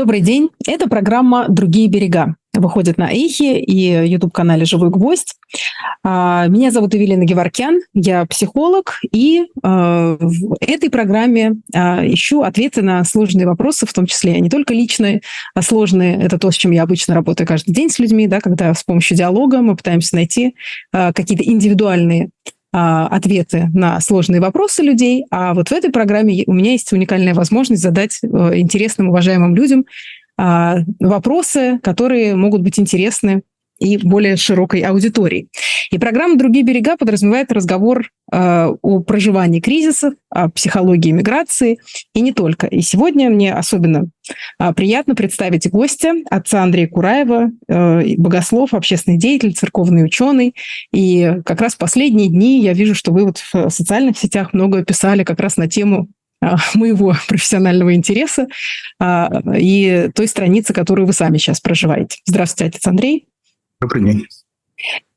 Добрый день. Это программа «Другие берега». Выходит на Эхе и YouTube-канале «Живой гвоздь». А, меня зовут Эвелина Геворкян, я психолог, и а, в этой программе а, ищу ответы на сложные вопросы, в том числе не только личные, а сложные. Это то, с чем я обычно работаю каждый день с людьми, да, когда с помощью диалога мы пытаемся найти какие-то индивидуальные ответы на сложные вопросы людей. А вот в этой программе у меня есть уникальная возможность задать э, интересным, уважаемым людям вопросы, которые могут быть интересны и более широкой аудитории. И программа «Другие берега» подразумевает разговор э, о проживании кризисов, о психологии миграции и не только. И сегодня мне особенно э, приятно представить гостя, отца Андрея Кураева, э, богослов, общественный деятель, церковный ученый. И как раз последние дни я вижу, что вы вот в социальных сетях много писали как раз на тему моего профессионального интереса и той страницы, которую вы сами сейчас проживаете. Здравствуйте, отец Андрей. Добрый день.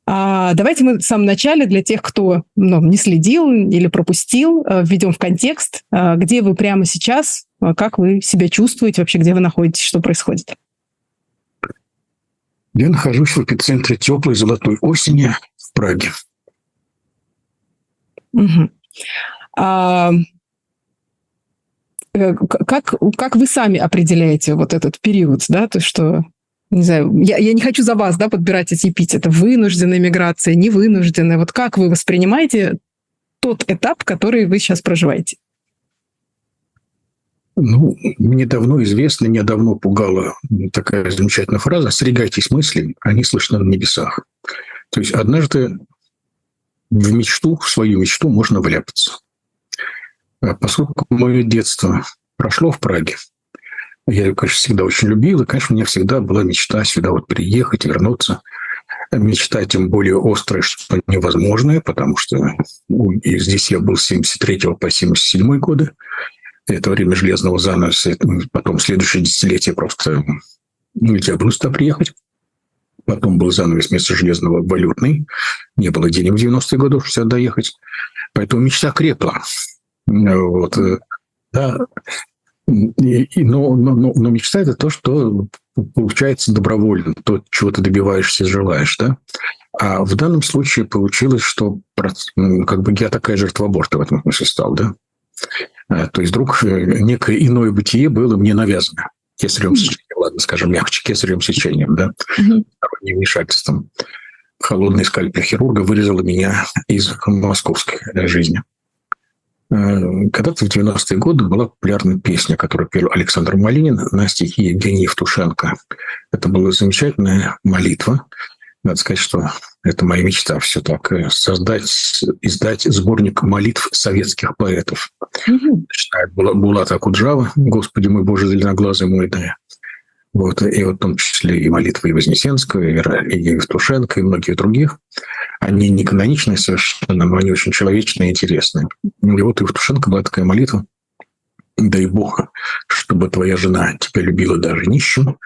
А, давайте мы в самом начале для тех, кто ну, не следил или пропустил, э, введем в контекст, э, где вы прямо сейчас, э, как вы себя чувствуете, вообще где вы находитесь, что происходит. Я нахожусь в эпицентре теплой золотой осени в Праге. Угу. А, как, как вы сами определяете вот этот период, да, то, что не знаю, я, я не хочу за вас да, подбирать эти эпитеты. Вынужденная миграция, невынужденная. Вот как вы воспринимаете тот этап, который вы сейчас проживаете? Ну, мне давно известно, меня давно пугала такая замечательная фраза «Стригайтесь мысли, они слышны на небесах». То есть однажды в мечту, в свою мечту можно вляпаться. А поскольку мое детство прошло в Праге, я ее, конечно, всегда очень любил, и, конечно, у меня всегда была мечта сюда вот приехать, вернуться. Мечта тем более острая, что невозможная, потому что ну, и здесь я был с 73 по 77 годы. Это время железного занавеса, потом следующее десятилетие просто нельзя было сюда приехать. Потом был занавес вместо железного валютный. Не было денег в 90-е годы, сюда доехать. Поэтому мечта крепла. Вот. Да, и, и, но, но, но, мечта – это то, что получается добровольно, то, чего ты добиваешься, желаешь, да? А в данном случае получилось, что ну, как бы я такая жертва аборта в этом смысле стал, да? А, то есть вдруг э, некое иное бытие было мне навязано кесаревым сечением, ладно, скажем мягче, кесаревым сечением, да, mm-hmm. вмешательством. Холодный скальпель хирурга вырезала меня из московской жизни. Э, когда-то в 90-е годы была популярная песня, которую пел Александр Малинин на стихи Евгения Евтушенко. Это была замечательная молитва. Надо сказать, что это моя мечта все так. Э, создать, издать сборник молитв советских поэтов. Угу. Начинает Булата Куджава, «Господи мой Боже, зеленоглазый мой, да, вот, и вот в том числе и молитвы и Вознесенского, и Евтушенко, и многих других. Они не каноничные совершенно, но они очень человечные и интересные. И вот Евтушенко была такая молитва. «Дай Бог, чтобы твоя жена тебя любила даже нищим.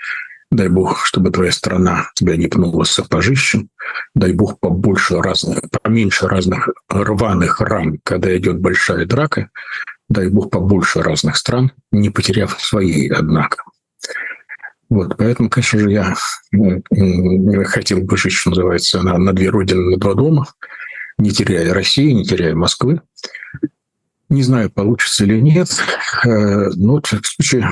Дай Бог, чтобы твоя страна тебя не пнула сапожищем. Дай Бог побольше разных, поменьше разных рваных ран, когда идет большая драка. Дай Бог побольше разных стран, не потеряв своей, однако. Вот, поэтому, конечно же, я ну, хотел бы жить, что называется, на, на две родины, на два дома, не теряя России, не теряя Москвы. Не знаю, получится или нет, э, но в случае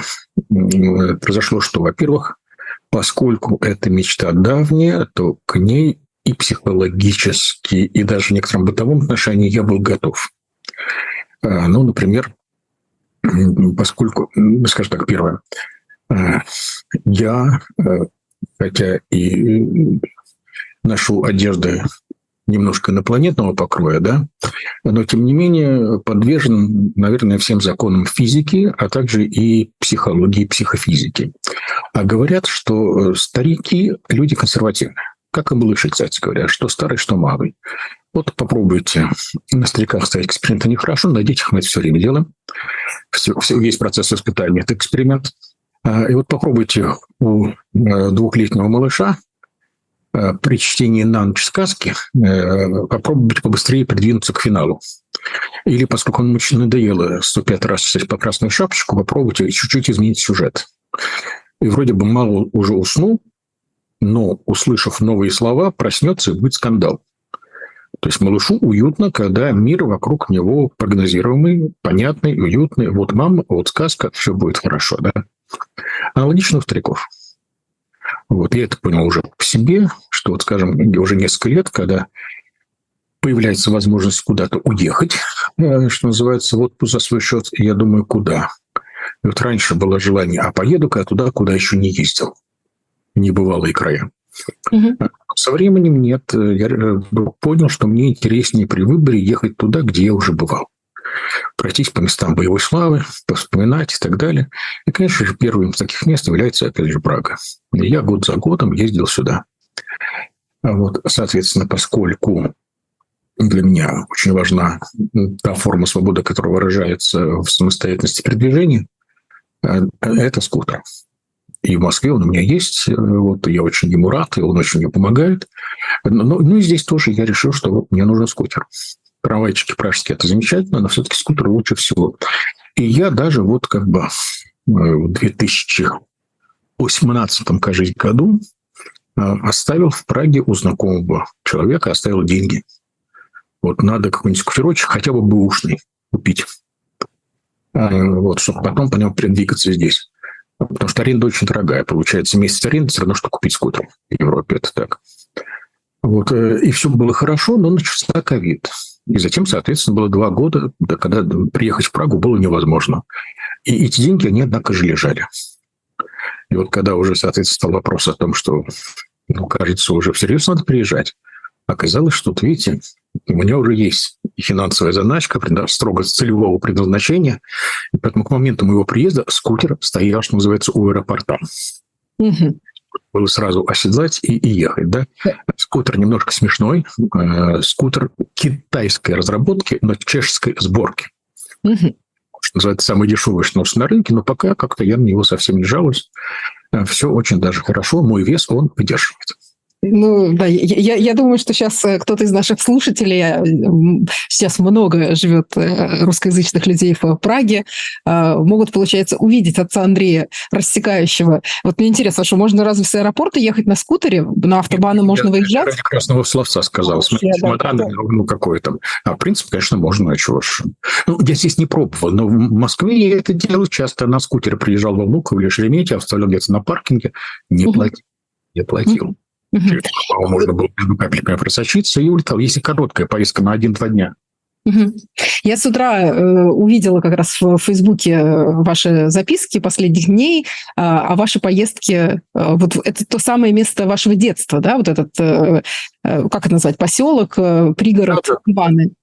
произошло что? Во-первых, поскольку эта мечта давняя, то к ней и психологически, и даже в некотором бытовом отношении я был готов. Э, ну, например, поскольку, скажем так, первое, я, э, хотя и ношу одежды немножко инопланетного покроя, да, но тем не менее подвержен, наверное, всем законам физики, а также и психологии, психофизики. А говорят, что э, старики – люди консервативные. Как и малыши, кстати говоря, что старый, что малый. Вот попробуйте на стариках ставить эксперименты нехорошо, на детях мы это все время делаем. Все, все, весь процесс испытания – это эксперимент – и вот попробуйте у э, двухлетнего малыша э, при чтении на ночь сказки э, попробовать побыстрее придвинуться к финалу. Или, поскольку он очень надоело 105 раз сесть по красную шапочку, попробуйте чуть-чуть изменить сюжет. и вроде бы мало уже уснул, но, услышав новые слова, проснется и будет скандал. То есть малышу уютно, когда мир вокруг него прогнозируемый, понятный, уютный. Вот мама, вот сказка, все будет хорошо, да? Аналогично у стариков. Вот я это понял уже в себе, что вот, скажем, уже несколько лет, когда появляется возможность куда-то уехать, э, что называется, в отпуск за свой счет, я думаю, куда? И вот раньше было желание, а поеду-ка я туда, куда еще не ездил. Небывалые края. Угу. Со временем нет. Я э, понял, что мне интереснее при выборе ехать туда, где я уже бывал. Пройтись по местам боевой славы, вспоминать и так далее. И, конечно же, первым из таких мест является, опять же, Прага. И я год за годом ездил сюда. А вот, соответственно, поскольку для меня очень важна та форма свободы, которая выражается в самостоятельности передвижения, э, это скутер. И в Москве он у меня есть. Э, вот я очень ему рад, и он очень мне помогает. Но, ну и здесь тоже я решил, что вот мне нужен скутер. Трамвайчики пражские – это замечательно, но все-таки скутер лучше всего. И я даже вот как бы э, в 2018, кажется, году э, оставил в Праге у знакомого человека, оставил деньги. Вот надо какой-нибудь скутерочек, хотя бы бэушный, купить. Вот, чтобы потом по нему передвигаться здесь. Потому что аренда очень дорогая. Получается, месяц аренды все равно, что купить скутер в Европе. Это так. Вот. Э, и все было хорошо, но начался ковид. И затем, соответственно, было два года, когда приехать в Прагу было невозможно. И эти деньги, они, однако же, лежали. И вот когда уже, соответственно, стал вопрос о том, что, ну, кажется, уже всерьез надо приезжать, оказалось, что, вот видите, у меня уже есть финансовая заначка строго целевого предназначения. И поэтому к моменту моего приезда скутер стоял, что называется, у аэропорта. Угу. Было сразу оседлать и, и ехать. Да? Скутер немножко смешной. Э, скутер китайской разработки, но чешской сборки. Угу. Что называется, самый дешевый шнурс на рынке, но пока как-то я на него совсем не жалуюсь. Э, Все очень даже хорошо. Мой вес он выдерживает. Ну, да, я, я думаю, что сейчас э, кто-то из наших слушателей, э, сейчас много живет э, русскоязычных людей в Праге, могут, получается, увидеть отца Андрея, рассекающего. Вот мне интересно, что можно разве с аэропорта ехать на скутере? На автобаны я, можно я, выезжать? Я красного словца сказал. Смотри, да, да, да. ну, какой там. А, в принципе, конечно, можно, а чего ж. Ну, я здесь не пробовал, но в Москве я это делал часто. На скутере приезжал во Внуково или Шереметьево, оставлял где-то на паркинге, не платил. Не платил. Угу. Можно было между капельками просочиться и улетал. Если короткая поездка на один-два дня. Я с утра э, увидела как раз в Фейсбуке э, ваши записки последних дней э, о вашей поездке. Э, вот это то самое место вашего детства, да? Вот этот, как это назвать, поселок, пригород Иваны.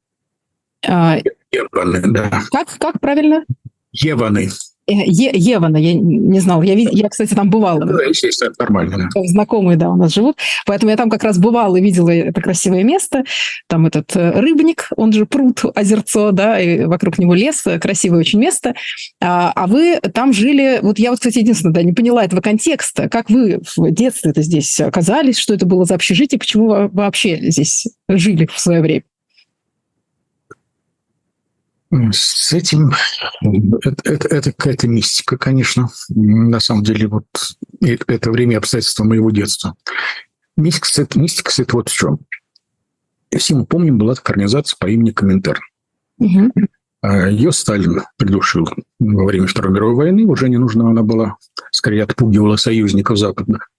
Еваны, да. Как, как правильно? Еваны. Э, е Евана, я не знал. Я, я, кстати, там бывала. Ну, естественно, это нормально. Да. Знакомые, да, у нас живут. Поэтому я там как раз бывала и видела это красивое место. Там этот э, рыбник, он же пруд, озерцо, да, и вокруг него лес. Красивое очень место. А, а вы там жили... Вот я вот, кстати, единственное, да, не поняла этого контекста. Как вы в детстве это здесь оказались? Что это было за общежитие? Почему вы вообще здесь жили в свое время? С этим это, это, это какая-то мистика, конечно. На самом деле, вот это время обстоятельства моего детства. Мистика, мистика это вот в чем. Все мы помним, была такая организация по имени Коминтерн. Угу. Ее Сталин придушил во время Второй мировой войны. Уже не нужна она была. Скорее, отпугивала союзников западных.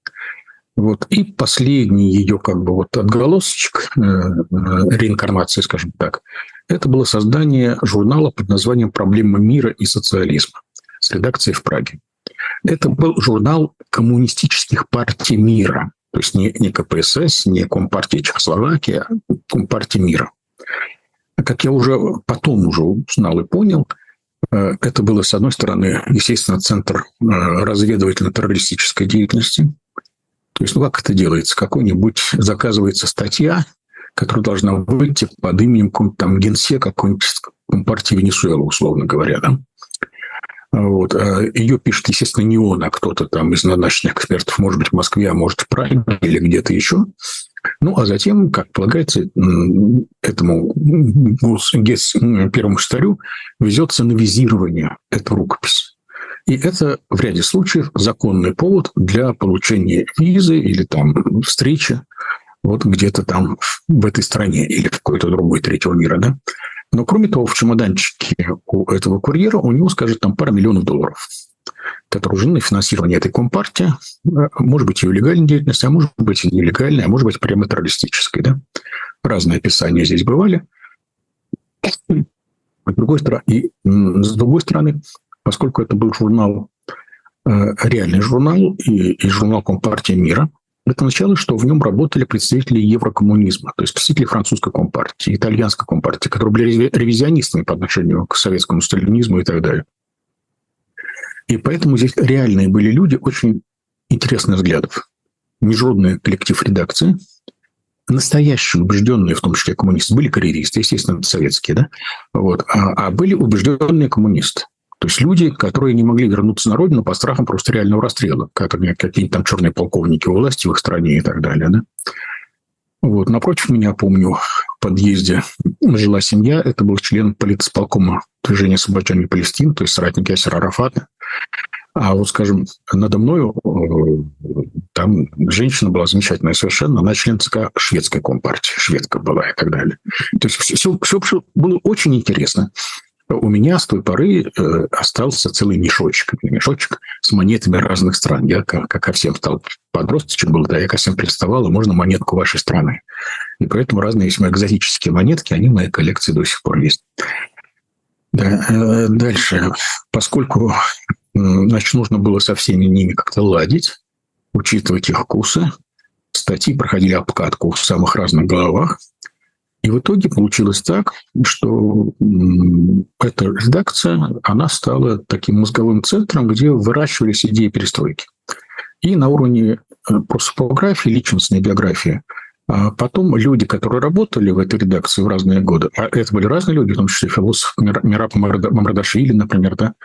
Вот. И последний ее как бы вот отголосочек э, э, реинкарнации, скажем так, это было создание журнала под названием «Проблема мира и социализма» с редакцией в Праге. Это был журнал коммунистических партий мира, то есть не, не КПСС, не Компартия Чехословакии, а Компартия мира. Как я уже потом уже узнал и понял, э, это было, с одной стороны, естественно, центр разведывательно-террористической деятельности, то есть, ну как это делается? Какой-нибудь заказывается статья, которая должна выйти под именем какого-нибудь там генсека какой-нибудь партии Венесуэлы, условно говоря, да? Вот. А Ее пишет, естественно, не он, а кто-то там из назначенных экспертов, может быть, в Москве, а может, в Праге или где-то еще. Ну, а затем, как полагается, этому первому старю везется на визирование эта рукопись. И это в ряде случаев законный повод для получения визы или там встречи вот где-то там в этой стране или в какой-то другой третьего мира, да. Но кроме того, в чемоданчике у этого курьера у него, скажет, там пара миллионов долларов, которые нужны на финансирование этой компартии. Может быть, ее легальной деятельности, а может быть, и нелегальной, а может быть, прямо террористической, да. Разные описания здесь бывали. С другой стороны, и с другой стороны, поскольку это был журнал, э, реальный журнал и, и журнал Компартии мира, это означало, что в нем работали представители еврокоммунизма, то есть представители французской компартии, итальянской компартии, которые были ревизионистами по отношению к советскому сталинизму и так далее. И поэтому здесь реальные были люди очень интересных взглядов. Международный коллектив редакции, настоящие убежденные, в том числе коммунисты, были карьеристы, естественно, советские, да, вот, а, а были убежденные коммунисты. То есть люди, которые не могли вернуться на родину по страхам просто реального расстрела, как какие-нибудь там черные полковники у власти в их стране и так далее. Да? Вот. Напротив меня, помню, в подъезде жила семья. Это был член политсполкома движения освобождения Палестины, то есть соратник Ясера Арафата. А вот, скажем, надо мною э, там женщина была замечательная совершенно, она член ЦК шведской компартии, шведка была и так далее. То есть все, все, все было очень интересно. У меня с той поры э, остался целый мешочек, мешочек с монетами разных стран. Я, как, ко всем стал подросточек был, да, я ко всем приставал, можно монетку вашей страны. И поэтому разные весьма экзотические монетки, они в моей коллекции до сих пор есть. Да, э, дальше. Поскольку значит, нужно было со всеми ними как-то ладить, учитывать их вкусы, статьи проходили обкатку в самых разных головах, и в итоге получилось так, что эта редакция, она стала таким мозговым центром, где выращивались идеи перестройки. И на уровне э, просто фотографии, личностной биографии, а потом люди, которые работали в этой редакции в разные годы, а это были разные люди, в том числе философ Мираб Мамрадашвили, например, да,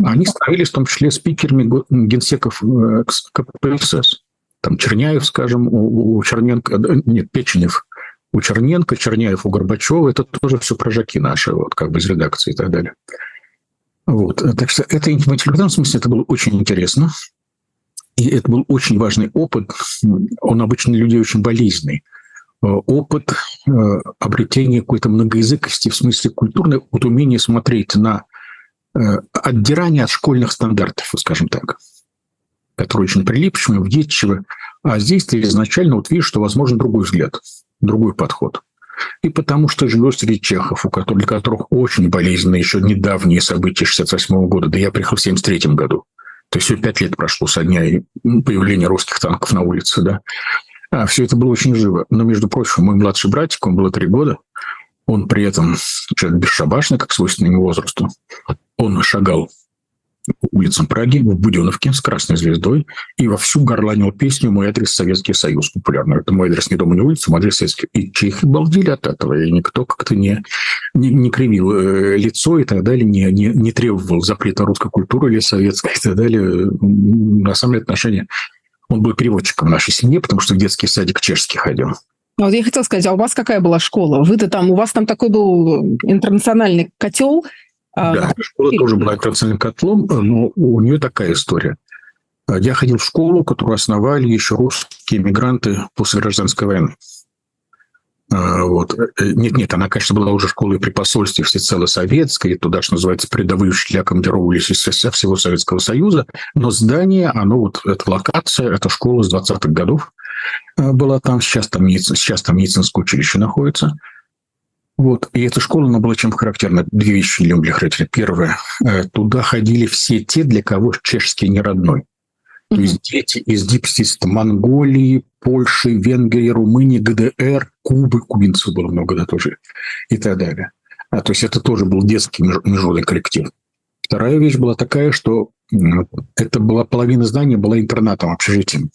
они становились в том числе спикерами генсеков э, КПСС. Там Черняев, скажем, у Черненко, нет, Печенев – у Черненко, Черняев, у Горбачева. Это тоже все прожаки наши, вот как бы из редакции и так далее. Вот. Так что это в интеллектуальном смысле это было очень интересно. И это был очень важный опыт. Он обычно людей очень болезненный. Э, опыт э, обретения какой-то многоязыкости в смысле культурной, вот умение смотреть на э, отдирание от школьных стандартов, скажем так, которые очень прилипчивы, вдетчивы. А здесь ты изначально вот видишь, что возможен другой взгляд другой подход. И потому что живет среди чехов, у которых, для которых очень болезненны еще недавние события 68 года. Да я приехал в 73 году. То есть все пять лет прошло со дня появления русских танков на улице. Да? А все это было очень живо. Но, между прочим, мой младший братик, он было три года, он при этом человек бесшабашный, как свойственно ему возрасту. Он шагал улицам Праги, в Буденовке с красной звездой, и вовсю горланил песню «Мой адрес Советский Союз» популярную. Это мой адрес не дома, не улица, мой адрес Советский. И чехи балдели от этого, и никто как-то не, не, не кривил э, лицо и так далее, не, не, не требовал запрета русской культуры или советской и так далее. На самом деле отношения... Он был переводчиком в нашей семье, потому что в детский садик чешский ходил. Вот я хотела сказать, а у вас какая была школа? Вы-то там, у вас там такой был интернациональный котел, а, да, школа тоже была internaциональным котлом, но у нее такая история. Я ходил в школу, которую основали еще русские мигранты после гражданской войны. А, вот. Нет, нет, она, конечно, была уже школой при посольстве всецело советской, и туда, что называется, передовые учителя командировались из всего Советского Союза, но здание, оно вот, эта локация, эта школа с 20-х годов а, была там, сейчас там, сейчас там медицинское училище находится – вот. И эта школа, она была чем характерна. Две вещи люблю характерны. Первое. Э, туда ходили все те, для кого чешский не родной. То есть дети из дипстиста Монголии, Польши, Венгрии, Румынии, ГДР, Кубы, кубинцев было много, да, тоже, и так далее. А, то есть это тоже был детский международный коллектив. Вторая вещь была такая, что это была половина здания была интернатом, общежитием.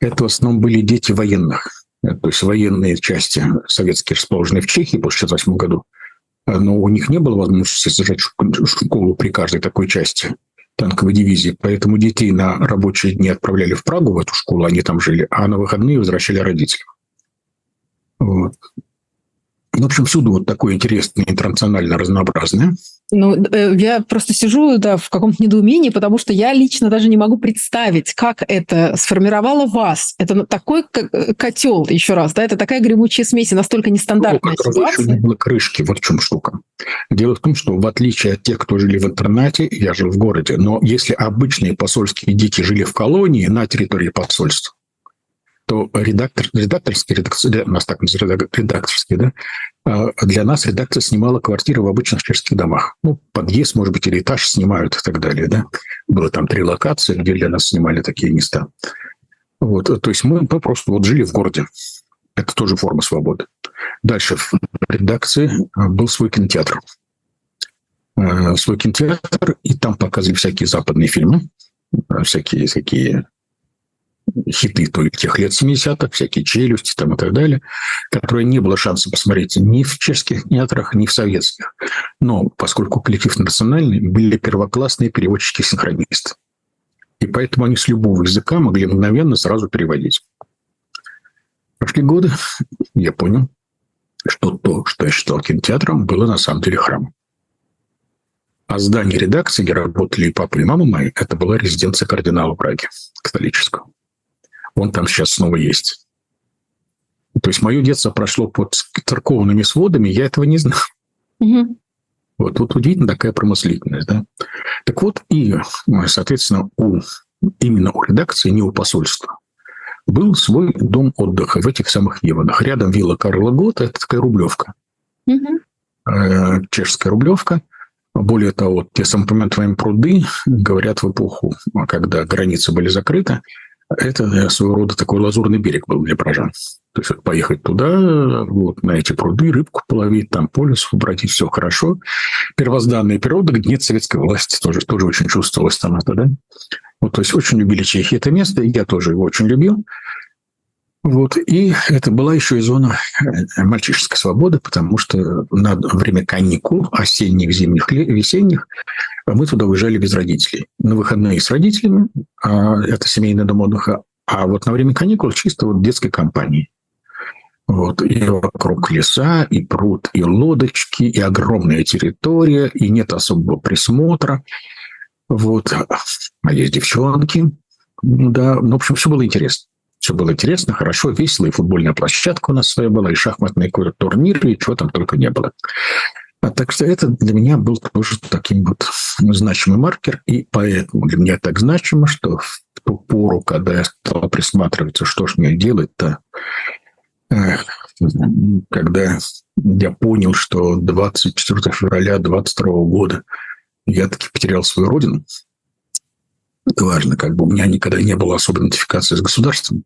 Это в основном были дети военных то есть военные части советские, расположенные в Чехии после 1968 году, но у них не было возможности сажать школу при каждой такой части танковой дивизии, поэтому детей на рабочие дни отправляли в Прагу, в эту школу, они там жили, а на выходные возвращали родителям. Вот. В общем, всюду вот такое интересное, интернационально разнообразное. Ну, э, я просто сижу да, в каком-то недоумении, потому что я лично даже не могу представить, как это сформировало вас. Это такой э, котел, еще раз, да, это такая гремучая смесь, и настолько нестандартная ну, ситуация. Не было крышки, вот в чем штука. Дело в том, что в отличие от тех, кто жили в интернате, я жил в городе, но если обычные посольские дети жили в колонии на территории посольства, то редактор, редакторский, редакторский, у нас так называется, редакторский, да, а для нас редакция снимала квартиры в обычных чешских домах. Ну, подъезд, может быть, или этаж снимают и так далее, да. Было там три локации, где для нас снимали такие места. Вот, то есть мы, просто вот жили в городе. Это тоже форма свободы. Дальше в редакции а, был свой кинотеатр. А, свой кинотеатр, и там показывали всякие западные фильмы, всякие такие хиты то тех лет 70-х, всякие челюсти там и так далее, которые не было шанса посмотреть ни в чешских театрах, ни в советских. Но поскольку коллектив национальный, были первоклассные переводчики-синхронисты. И поэтому они с любого языка могли мгновенно сразу переводить. Прошли годы, я понял, что то, что я считал кинотеатром, было на самом деле храмом. А здание редакции, где работали и папа, и мама мои, это была резиденция кардинала Праги католического он там сейчас снова есть. То есть мое детство прошло под церковными сводами, я этого не знал. Угу. Вот, вот удивительно такая промыслительность. Да? Так вот, и, соответственно, у, именно у редакции, не у посольства, был свой дом отдыха в этих самых Еванах. Рядом вилла Карла Гота, это такая рублевка. Угу. чешская рублевка. Более того, те самопомятные пруды, говорят, в эпоху, когда границы были закрыты, это своего рода такой лазурный берег был для прожан. То есть поехать туда, вот, на эти пруды, рыбку половить, там по лесу бродить, все хорошо. Первозданная природа, где нет советской власти, тоже, тоже очень чувствовалось там это, да? Вот, то есть очень любили чехи это место, и я тоже его очень любил. Вот. И это была еще и зона э, мальчишеской свободы, потому что на время каникул, осенних, зимних, весенних, мы туда уезжали без родителей. На выходные с родителями, а это семейный дом отдыха, а вот на время каникул чисто вот детской компании. Вот. И вокруг леса, и пруд, и лодочки, и огромная территория, и нет особого присмотра. Вот. А есть девчонки. Да, ну, в общем, все было интересно. Все было интересно, хорошо, весело, и футбольная площадка у нас своя была, и шахматные турниры, и чего там только не было. А так что это для меня был тоже таким вот значимый маркер, и поэтому для меня так значимо, что в ту пору, когда я стал присматриваться, что ж мне делать-то, когда я понял, что 24 февраля 22 года я таки потерял свою родину, важно, как бы у меня никогда не было особой идентификации с государством,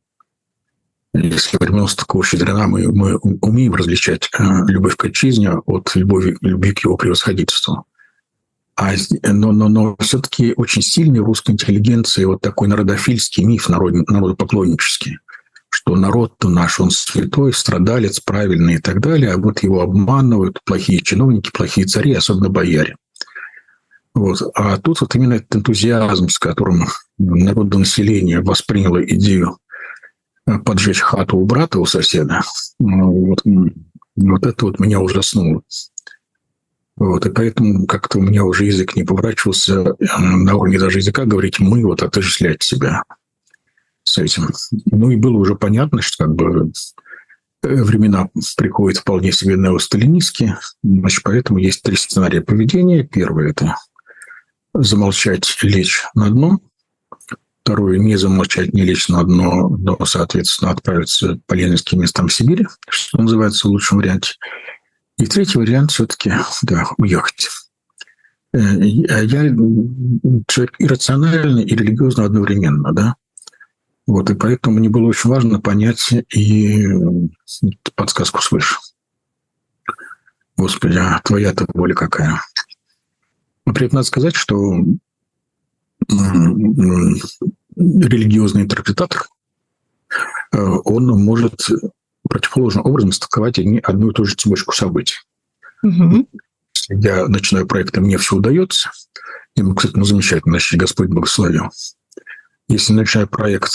если вернуться такого Щедрина, мы, мы умеем различать э, любовь к отчизне от любови, любви к его превосходительству. А, но, но, но все-таки очень сильный в русской интеллигенции вот такой народофильский миф, народ, народопоклоннический, что народ-то наш, он святой, страдалец, правильный и так далее, а вот его обманывают плохие чиновники, плохие цари, особенно бояре. Вот. А тут вот именно этот энтузиазм, с которым народонаселение восприняло идею поджечь хату у брата, у соседа. Ну, вот, вот это вот меня ужаснуло. Вот, и поэтому как-то у меня уже язык не поворачивался на уровне даже языка говорить «мы», вот отождествлять себя с этим. Ну и было уже понятно, что как бы э, времена приходят вполне себе неосталинистские, значит, поэтому есть три сценария поведения. Первый – это замолчать, лечь на дно – Второе, не замолчать, не лечь на дно, но, соответственно, отправиться по ленинским местам в Сибири, что называется в лучшем варианте. И третий вариант все-таки, да, уехать. Э, я человек иррациональный и религиозно одновременно, да. Вот, и поэтому мне было очень важно понять и подсказку свыше. Господи, а твоя-то воля какая? Но при этом надо сказать, что религиозный интерпретатор, э, он может противоположным образом стыковать одну и ту же цепочку событий. Угу. Я начинаю проект, и мне все удается. И, ну, кстати, ну, замечательно, значит, Господь благословил. Если начинаю проект,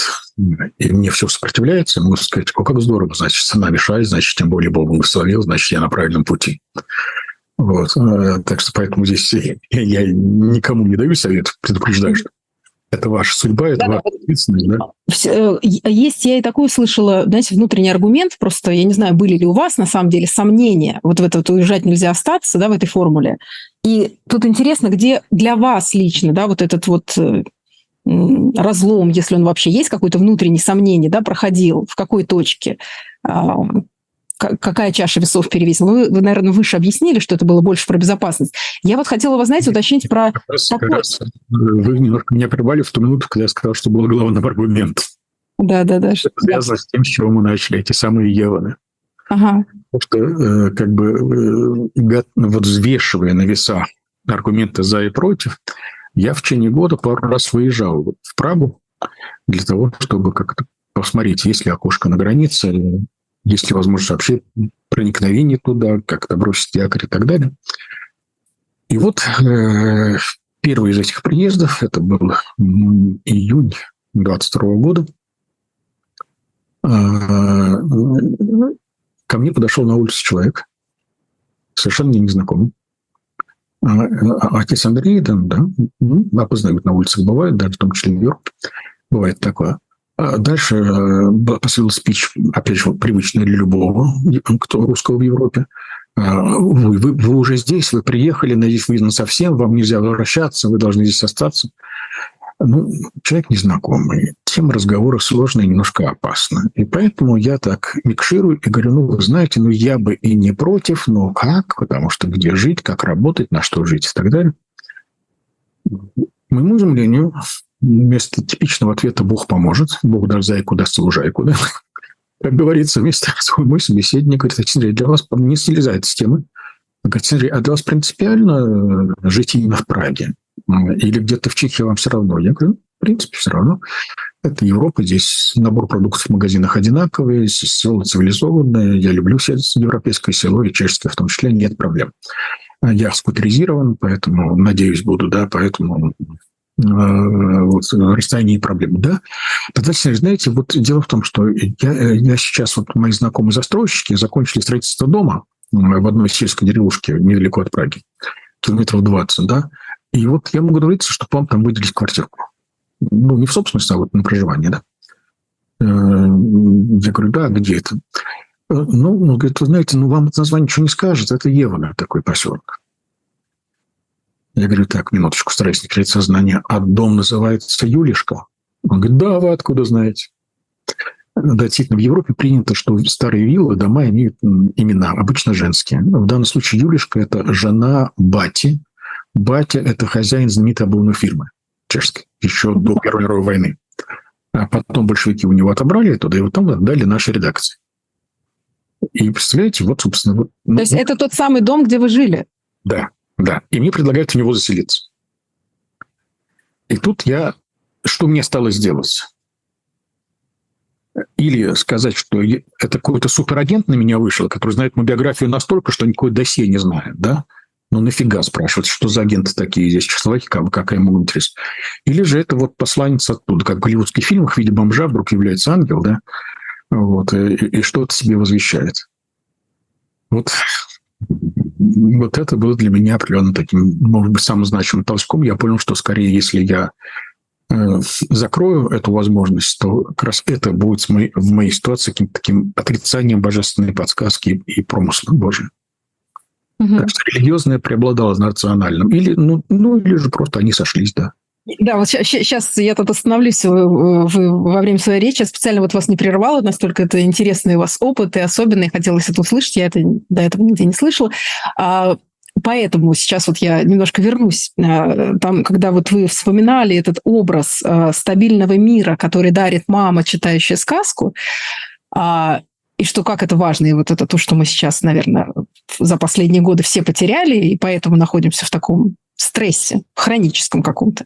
и мне все сопротивляется, можно сказать, о, как здорово, значит, цена мешает, значит, тем более Бог благословил, значит, я на правильном пути. Вот. Так что поэтому здесь я никому не даю совет, предупреждаю, что это ваша судьба, это да, ваша ответственность, да? Э, есть, я и такую слышала, знаете, внутренний аргумент, просто, я не знаю, были ли у вас, на самом деле, сомнения, вот в это вот уезжать нельзя остаться, да, в этой формуле. И тут интересно, где для вас лично, да, вот этот вот э, разлом, если он вообще есть, какое-то внутреннее сомнение, да, проходил, в какой точке, какая чаша весов перевесила. Вы, вы, наверное, выше объяснили, что это было больше про безопасность. Я вот хотела вас, знаете, уточнить про... Как раз, как раз вы немножко меня прервали в ту минуту, когда я сказал, что был главным аргумент. Да, да, да. Это связано с тем, с чего мы начали, эти самые Еваны. Ага. Потому что, э, как бы, э, вот взвешивая на весах аргументы за и против, я в течение года пару раз выезжал в Прагу для того, чтобы как-то посмотреть, есть ли окошко на границе, есть ли возможность вообще проникновения туда, как-то бросить якорь и так далее. И вот э, первый из этих приездов, это был июнь 22 года, э, ко мне подошел на улице человек, совершенно незнакомый. А, а, отец Андрей, да, да, опознают на улицах, бывает, даже в том числе в Европе, бывает такое. А дальше э, последовал спич, опять же, привычный для любого, кто русского в Европе. Вы, вы, вы уже здесь, вы приехали, надеюсь, вы совсем, вам нельзя возвращаться, вы должны здесь остаться. Ну, человек незнакомый, тема разговора сложная и немножко опасна. И поэтому я так микширую и говорю, ну, вы знаете, ну, я бы и не против, но как? Потому что где жить, как работать, на что жить и так далее. Моему изумлению, вместо типичного ответа «Бог поможет», «Бог даст зайку, даст лужайку», да? как говорится, вместо мой собеседник говорит, Александр, для вас не слезает с темы. Говорит, а для вас принципиально э, жить именно в Праге? Или где-то в Чехии вам все равно? Я говорю, в принципе, все равно. Это Европа, здесь набор продуктов в магазинах одинаковый, село цивилизованное, я люблю европейское село и чешское в том числе, нет проблем. Я скутеризирован, поэтому, надеюсь, буду, да, поэтому вот, расстояние и проблемы, да? Тогда, знаете, вот дело в том, что я, я сейчас, вот мои знакомые застройщики закончили строительство дома в одной сельской деревушке недалеко от Праги, километров 20, да, и вот я могу договориться, что вам там выделить квартирку. Ну, не в собственность, а вот на проживание, да. Э, я говорю, да, где это? Э, ну, он говорит, вы знаете, ну, вам это название ничего не скажет, это Евана, такой поселок. Я говорю, так, минуточку, стараюсь не терять сознание. А дом называется Юлишка? Он говорит, да, вы откуда знаете? Да, действительно, в Европе принято, что старые виллы, дома имеют имена, обычно женские. В данном случае Юлишка – это жена Бати. Батя – это хозяин знаменитой обувной фирмы чешской, еще до Первой мировой войны. А потом большевики у него отобрали это, да и вот там отдали нашей редакции. И представляете, вот, собственно... Вот, То есть ну, это тот самый дом, где вы жили? Да, да. И мне предлагают в него заселиться. И тут я... Что мне стало сделать? Или сказать, что это какой-то суперагент на меня вышел, который знает мою биографию настолько, что никакой досье не знает, да? Ну, нафига спрашивать, что за агенты такие здесь Чехословакии, как, какая ему интерес? Или же это вот посланец оттуда, как в голливудских фильмах в виде бомжа вдруг является ангел, да? Вот, и, и что-то себе возвещает. Вот вот это было для меня определенно таким, может быть, самым значимым толчком. Я понял, что скорее, если я э, закрою эту возможность, то как раз это будет в моей ситуации каким-то таким отрицанием божественной подсказки и промысла Божия. Угу. Так что религиозное преобладало над рациональным. Или, ну, ну, или же просто они сошлись, да. Да, вот сейчас я тут остановлюсь во время своей речи. Я специально вот вас не прервала, настолько это интересный у вас опыт и особенный. Хотелось это услышать, я это до этого нигде не слышала. А, поэтому сейчас вот я немножко вернусь. А, там, когда вот вы вспоминали этот образ а, стабильного мира, который дарит мама, читающая сказку, и что как это важно, и вот это то, что мы сейчас, наверное, за последние годы все потеряли, и поэтому находимся в таком стрессе, хроническом каком-то.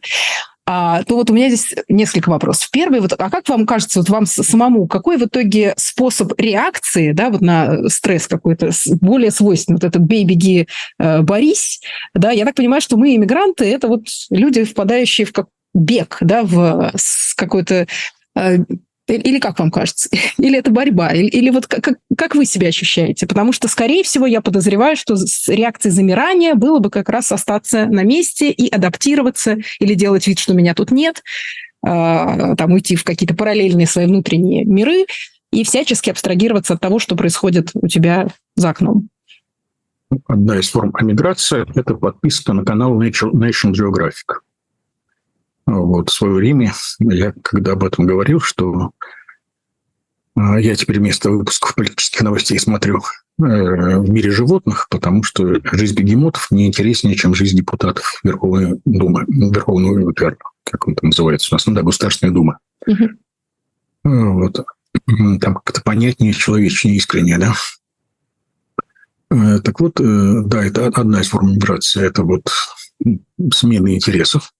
А, то вот у меня здесь несколько вопросов. Первый, вот, а как вам кажется, вот вам самому, какой в итоге способ реакции да, вот на стресс какой-то более свойственный? Вот этот «бей, беги, э, борись». Да? Я так понимаю, что мы, иммигранты, это вот люди, впадающие в как бег, да, в какой-то э, Или как вам кажется? Или это борьба? Или, или вот как, как вы себя ощущаете? Потому что, скорее всего, я подозреваю, что с реакцией замирания было бы как раз остаться на месте и адаптироваться, или делать вид, что меня тут нет, а, там уйти в какие-то параллельные свои внутренние миры и всячески абстрагироваться от того, что происходит у тебя за окном. Одна из форм эмиграции – это подписка на канал National Geographic. Вот, в свое время я когда об этом говорил, что а, я теперь вместо выпусков политических новостей смотрю э, в мире животных, потому что жизнь бегемотов не интереснее, чем жизнь депутатов Верховной Думы, Верховного как он там называется у нас, ну да, Государственная Дума. Угу. Вот. Там как-то понятнее, человечнее, искреннее, да. Э, так вот, да, это одна из форм миграции, это вот смена интересов.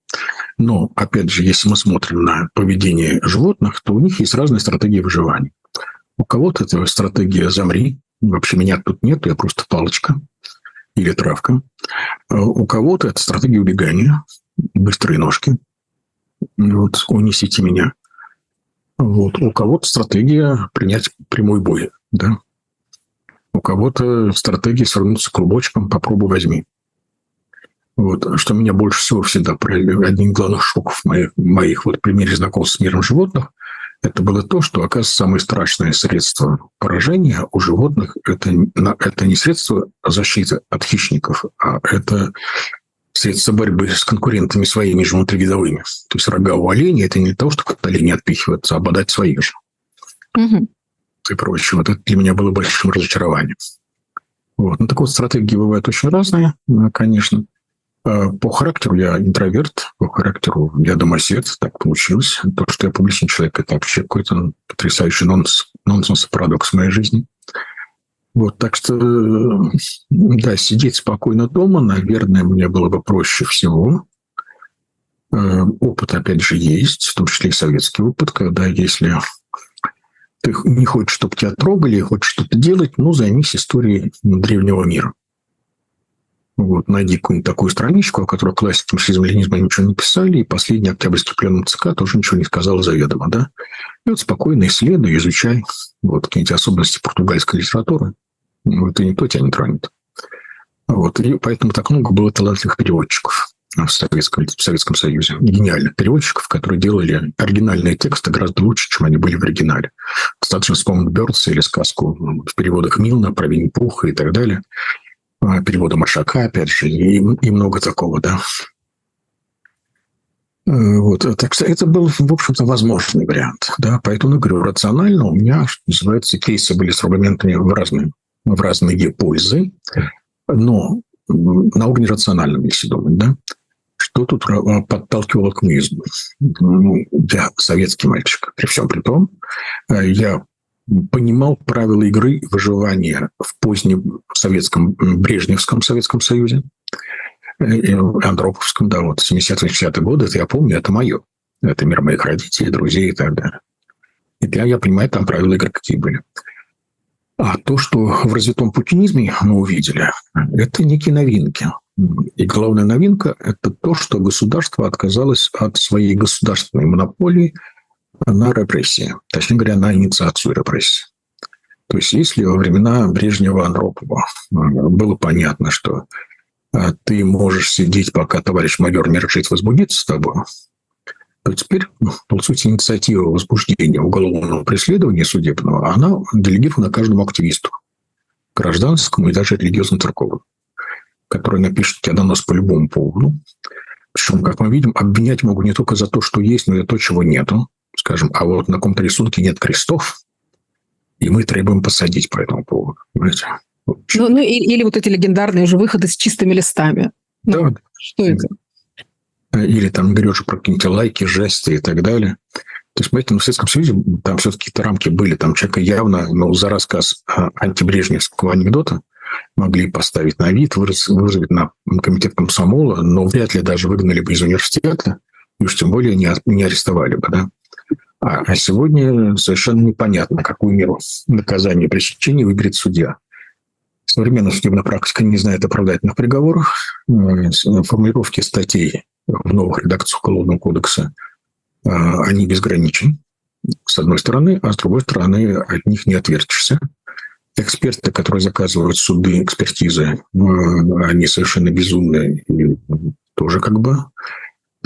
Но, опять же, если мы смотрим на поведение животных, то у них есть разные стратегии выживания. У кого-то это стратегия «замри», вообще меня тут нет, я просто палочка или травка. А у кого-то это стратегия убегания, быстрые ножки, вот, унесите меня. Вот. У кого-то стратегия принять прямой бой, да. У кого-то стратегия свернуться клубочком, попробуй возьми. Вот. Что меня больше всего всегда один из главных шоков моих, моих вот примере знакомств с миром животных, это было то, что, оказывается, самое страшное средство поражения у животных это, это не средство защиты от хищников, а это средство борьбы с конкурентами своими же внутривидовыми. То есть рога у оленя – это не для того, чтобы от оленя отпихиваться, а ободать своих же. Угу. И прочее. Вот это для меня было большим разочарованием. Вот. Ну, так вот, стратегии бывают очень разные, конечно. А, по характеру я интроверт, по характеру я домосед, так получилось. То, что я публичный человек, это вообще какой-то потрясающий нонс, нонсенс и парадокс в моей жизни. Вот, так что, да, сидеть спокойно дома, наверное, мне было бы проще всего. Э, опыт, опять же, есть, в том числе и советский опыт, когда если ты не хочешь, чтобы тебя трогали, хочешь что-то делать, ну, займись историей древнего мира. Вот, найди какую-нибудь такую страничку, о которой классики марксизма-ленизма ничего не писали, и последний октябрьский пленум ЦК тоже ничего не сказал заведомо, да? И вот спокойно исследуй, изучай вот какие-нибудь особенности португальской литературы. Вот, и никто тебя не тронет. Вот, и поэтому так много было талантливых переводчиков в Советском, в Советском Союзе. Гениальных переводчиков, которые делали оригинальные тексты гораздо лучше, чем они были в оригинале. Достаточно вспомнить Бёрдса или сказку в переводах Милна про Винни-Пуха и так далее – перевода Машака, опять же, и, и много такого, да. Э, вот, так что это был, в общем-то, возможный вариант. Да? Поэтому, я говорю, рационально у меня, что называется, кейсы были с аргументами в разные, в разные пользы, но на уровне рациональном, если думать, да, что тут а, подталкивало к коммунизму? Ну, я советский мальчик, при всем при том, э, я понимал правила игры выживания в позднем советском, Брежневском Советском Союзе, Андроповском, да, вот 70-60-е годы, это я помню, это мое. Это мир моих родителей, друзей и так далее. И я, я понимаю, там правила игры какие были. А то, что в развитом путинизме мы увидели, это некие новинки. И главная новинка – это то, что государство отказалось от своей государственной монополии – на репрессии, точнее говоря, на инициацию репрессий. То есть если во времена Брежнева Андропова э, было понятно, что э, ты можешь сидеть, пока товарищ майор не решит возбудиться с тобой, то теперь, ну, по сути, инициатива возбуждения уголовного преследования судебного, она делегирована каждому активисту, гражданскому и даже религиозно-церковному, который напишет тебе донос по любому поводу. Причем, как мы видим, обвинять могут не только за то, что есть, но и за то, чего нету скажем, а вот на каком-то рисунке нет крестов, и мы требуем посадить по этому поводу. Понимаете? Ну, ну или, или вот эти легендарные же выходы с чистыми листами. Ну, да. Что это? Или там говоришь про какие-то лайки, жесты и так далее. То есть, понимаете, ну, в Советском Союзе там все-таки какие-то рамки были. Там человека явно ну, за рассказ антибрежневского анекдота могли поставить на вид, вызовить на комитет комсомола, но вряд ли даже выгнали бы из университета, и уж тем более не, не арестовали бы, да. А, а сегодня совершенно непонятно, какую меру наказания пресечения выберет судья. Современная судебная практика не знает оправдательных приговоров. Формулировки статей в новых редакциях Уголовного кодекса, э, они безграничны. с одной стороны, а с другой стороны, от них не отвертишься. Эксперты, которые заказывают суды, экспертизы, они совершенно безумные тоже как бы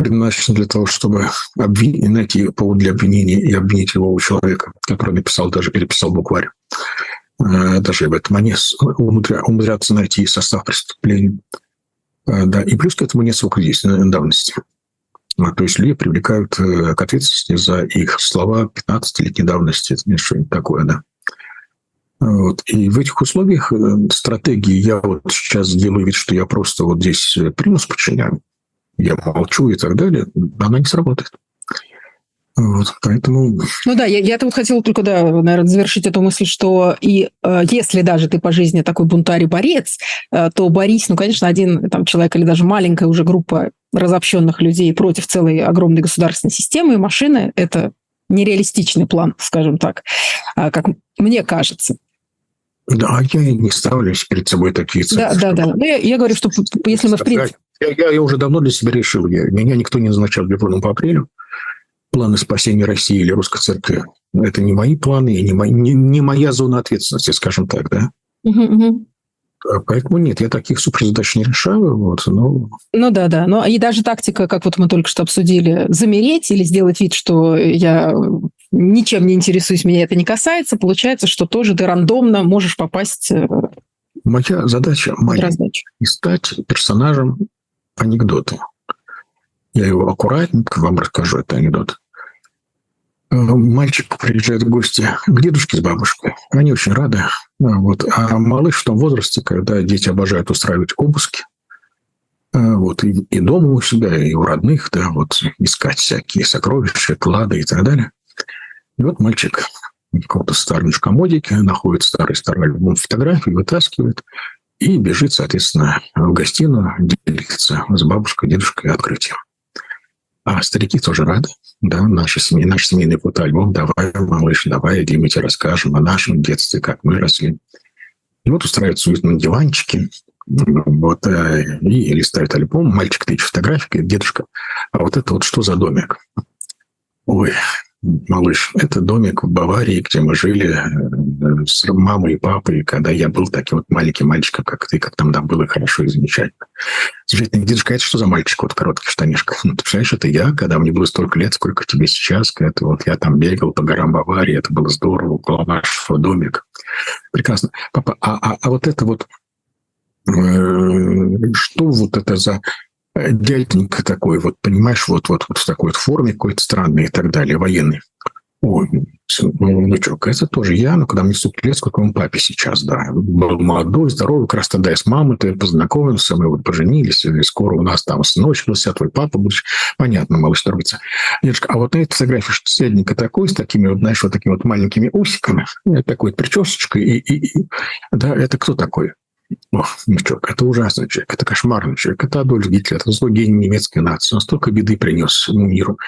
предназначены для того, чтобы обвинить, найти повод для обвинения и обвинить любого человека, который написал, даже переписал букварь. Э, даже об этом они умудрятся найти состав преступления. Э, да, и плюс к этому нет срока действия давности. А, то есть люди привлекают э, к ответственности за их слова 15-летней давности, это что-нибудь такое, да. Вот. И в этих условиях стратегии я вот сейчас делаю вид, что я просто вот здесь примус подчиняю, я молчу и так далее, она не сработает. Вот, поэтому... Ну да, я, я-то вот хотела только, да, наверное, завершить эту мысль, что и э, если даже ты по жизни такой бунтарь и борец, э, то борись, ну, конечно, один там человек или даже маленькая уже группа разобщенных людей против целой огромной государственной системы и машины – это нереалистичный план, скажем так, э, как мне кажется. Да, я не ставлю перед собой такие цели. Да, да, да. Но я, я говорю, что если мы в принципе... Я, я, я уже давно для себя решил, я, меня никто не назначал для по апрелю планы спасения России или русской церкви. Это не мои планы и не, мои, не, не моя зона ответственности, скажем так, да? Угу, угу. Поэтому нет, я таких суперзадач не решаю. Вот, но... Ну да, да. Но и даже тактика, как вот мы только что обсудили, замереть или сделать вид, что я ничем не интересуюсь, меня это не касается, получается, что тоже ты рандомно можешь попасть э, Моя задача моя – стать персонажем анекдота. Я его аккуратненько вам расскажу, это анекдот. Э, мальчик приезжает в гости к дедушке с бабушкой. Они очень рады. Вот. А малыш в том возрасте, когда дети обожают устраивать обыски, э, вот, и, и дома у себя, и у родных, да, вот, искать всякие сокровища, клады и так далее. И вот мальчик в каком-то старом комодике находит старый-старый альбом фотографий, вытаскивает и бежит, соответственно, в гостиную делиться с бабушкой, дедушкой открытием. А старики тоже рады. Да, наша семья, наш семейный фотоальбом. Давай, малыш, давай, Дима, тебе расскажем о нашем детстве, как мы росли. И вот устраивают суетные диванчики, вот, э, и листают альбом. Мальчик тычет фотографии, говорит, дедушка, а вот это вот что за домик? Ой, малыш, это домик в Баварии, где мы жили с мамой и папой, когда я был таким вот маленьким мальчиком, как ты, как там, там было хорошо и замечательно. Замечательно. Дедушка, это что за мальчик вот в коротких? Ну, ты представляешь, это я, когда мне было столько лет, сколько тебе сейчас, это вот я там бегал по горам Баварии, это было здорово, около нашего домика. Прекрасно. Папа, а, а, а вот это вот э, что вот это за дяденька такой, вот, понимаешь, вот, вот, вот в такой вот форме какой-то странной и так далее, военный. Ой, внучок, это тоже я, но когда мне столько лет, сколько моему папе сейчас, да. Был молодой, здоровый, как раз тогда я с мамой -то познакомился, мы вот поженились, и скоро у нас там сыночек родился, твой папа будешь. Понятно, малыш торгуется. Дедушка, а вот на этой фотографии, средненько такой, с такими вот, знаешь, вот такими вот маленькими усиками, такой причесочкой, и, и, и, да, это кто такой? Ох, Мичок, это ужасный человек, это кошмарный человек, это Адольф Гитлер, это злой гений немецкой нации. Он столько беды принес миру.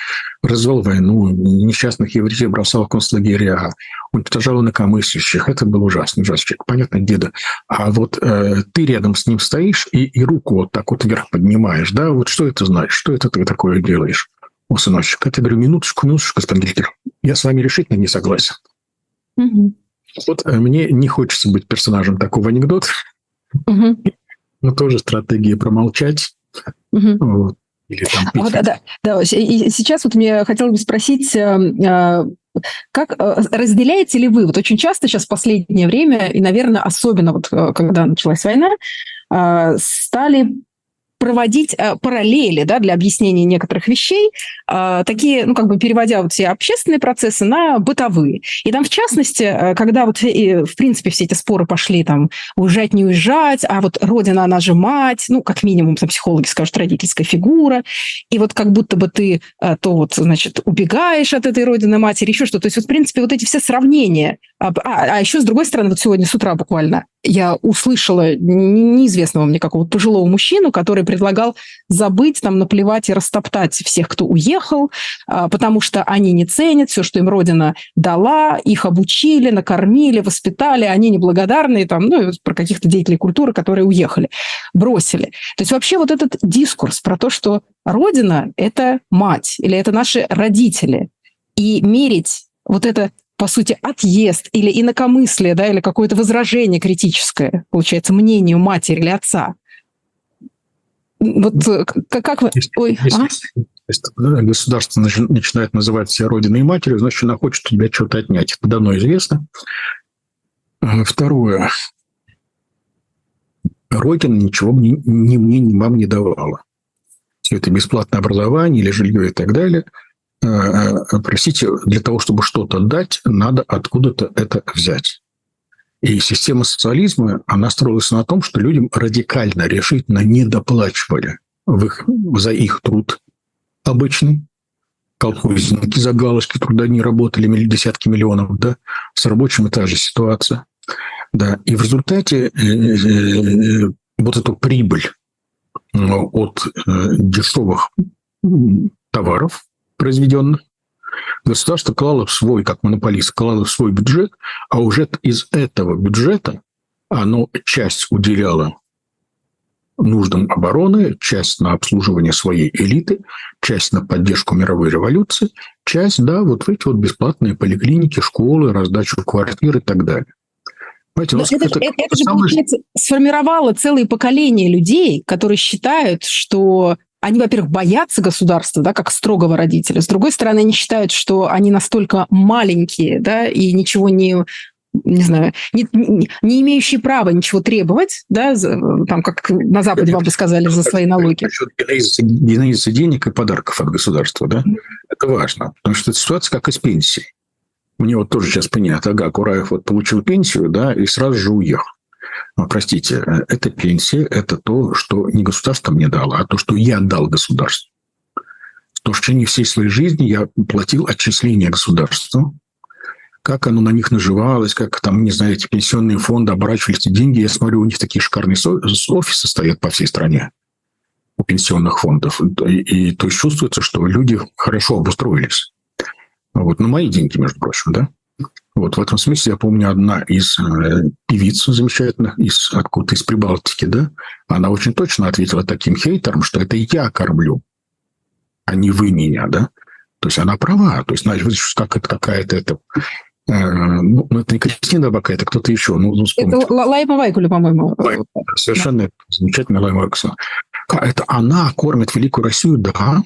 Развел войну, несчастных евреев бросал в концлагеря, уничтожал инакомыслящих. Это был ужасный, ужасный человек. Понятно, деда. А вот э, ты рядом с ним стоишь и, и руку вот так вот вверх поднимаешь, да? Вот что это значит? Что это ты такое делаешь? О, сыночек, это говорю, минуточку, минуточку, господин Гитлер. Я с вами решительно не согласен. Угу. Вот э, мне не хочется быть персонажем такого анекдота. Угу. Ну, тоже стратегия промолчать. Угу. Вот. Или там а вот, да, да, и сейчас вот мне хотелось бы спросить, э, э, как э, разделяете ли вы, вот очень часто сейчас в последнее время, и, наверное, особенно вот когда началась война, стали проводить э, параллели да, для объяснения некоторых вещей, э, такие, ну, как бы переводя вот все общественные процессы на бытовые. И там, в частности, э, когда вот, в принципе, все эти споры пошли там уезжать, не уезжать, а вот родина, она же мать, ну, как минимум, там, психологи скажут, родительская фигура, и вот как будто бы ты то вот, значит, убегаешь от этой родины матери, еще что-то. То есть, вот, в принципе, вот эти все сравнения. А, а еще, с другой стороны, вот сегодня с утра буквально я услышала неизвестного мне какого-то пожилого мужчину, который предлагал забыть, там, наплевать и растоптать всех, кто уехал, а, потому что они не ценят все, что им Родина дала, их обучили, накормили, воспитали, они неблагодарные, там, ну, про каких-то деятелей культуры, которые уехали, бросили. То есть вообще вот этот дискурс про то, что Родина – это мать или это наши родители, и мерить вот это, по сути, отъезд или инакомыслие, да, или какое-то возражение критическое, получается, мнению матери или отца. Вот э, как, как вы... Ой, если, а? государство начинает называть себя родиной и матерью, значит, она хочет у тебя что-то отнять. Это давно известно. А, второе. Родина ничего мне, ни мне, ни вам не давала. Все это бесплатное образование или жилье и так далее. А, простите, для того, чтобы что-то дать, надо откуда-то это взять. И система социализма, она строилась на том, что людям радикально, решительно не доплачивали в их, за их труд обычный. Колхозники за галочки труда не работали десятки миллионов, да, с рабочим та же ситуация. Да, и в результате э, э, вот эту прибыль от э, дешевых товаров, произведенных, Государство клало в свой, как монополист, клало в свой бюджет, а уже из этого бюджета оно часть уделяло нуждам обороны, часть на обслуживание своей элиты, часть на поддержку мировой революции, часть, да, вот в эти вот бесплатные поликлиники, школы, раздачу квартир и так далее. Понимаете, это, это, это, это же, самое... сформировало целые поколения людей, которые считают, что они, во-первых, боятся государства, да, как строгого родителя. С другой стороны, они считают, что они настолько маленькие, да, и ничего не не знаю, не, не имеющие права ничего требовать, да, там, как на Западе вам бы сказали, за свои налоги. Генезиса денег и подарков от государства, да, это важно, потому что это ситуация как из пенсии. Мне вот тоже сейчас понятно, ага, Кураев вот получил пенсию, да, и сразу же уехал. Но, простите, э, это пенсия, это то, что не государство мне дало, а то, что я дал государству. То, что течение всей своей жизни я платил отчисления государству, как оно на них наживалось, как там, не знаю, эти пенсионные фонды оборачивали эти деньги. Я смотрю, у них такие шикарные офисы стоят по всей стране у пенсионных фондов. И, и то есть чувствуется, что люди хорошо обустроились. Вот, на мои деньги, между прочим, да? Вот в этом смысле я помню одна из э, певиц замечательных из откуда-то из Прибалтики, да, она очень точно ответила таким хейтерам, что это я кормлю, а не вы меня, да. То есть она права. То есть, значит, как это какая-то это э, ну, ну, это не Кристина Бака, это кто-то еще. Ну, ну, это Лайма Вайкуля, по-моему. Совершенно да. замечательно Лайма Вайкуля. Это она кормит Великую Россию, да.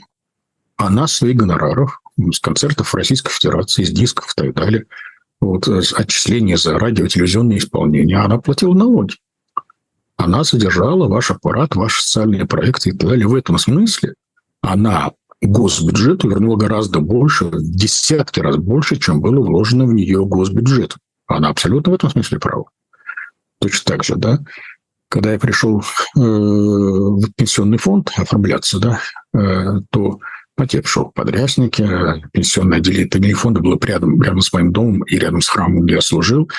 Она своих гонораров, с концертов Российской Федерации, с дисков и так далее – вот, э, отчисления за радио, телевизионное исполнение, она платила налоги. Она содержала ваш аппарат, ваши социальные проекты и так далее. В этом смысле она госбюджету вернула гораздо больше, в десятки раз больше, чем было вложено в нее госбюджет. Она абсолютно в этом смысле права. Точно так же, да. Когда я пришел э, в пенсионный фонд оформляться, да, э, то В Подрясники, пенсионное отделение фонда было рядом, рядом с моим домом и рядом с храмом, где я служил.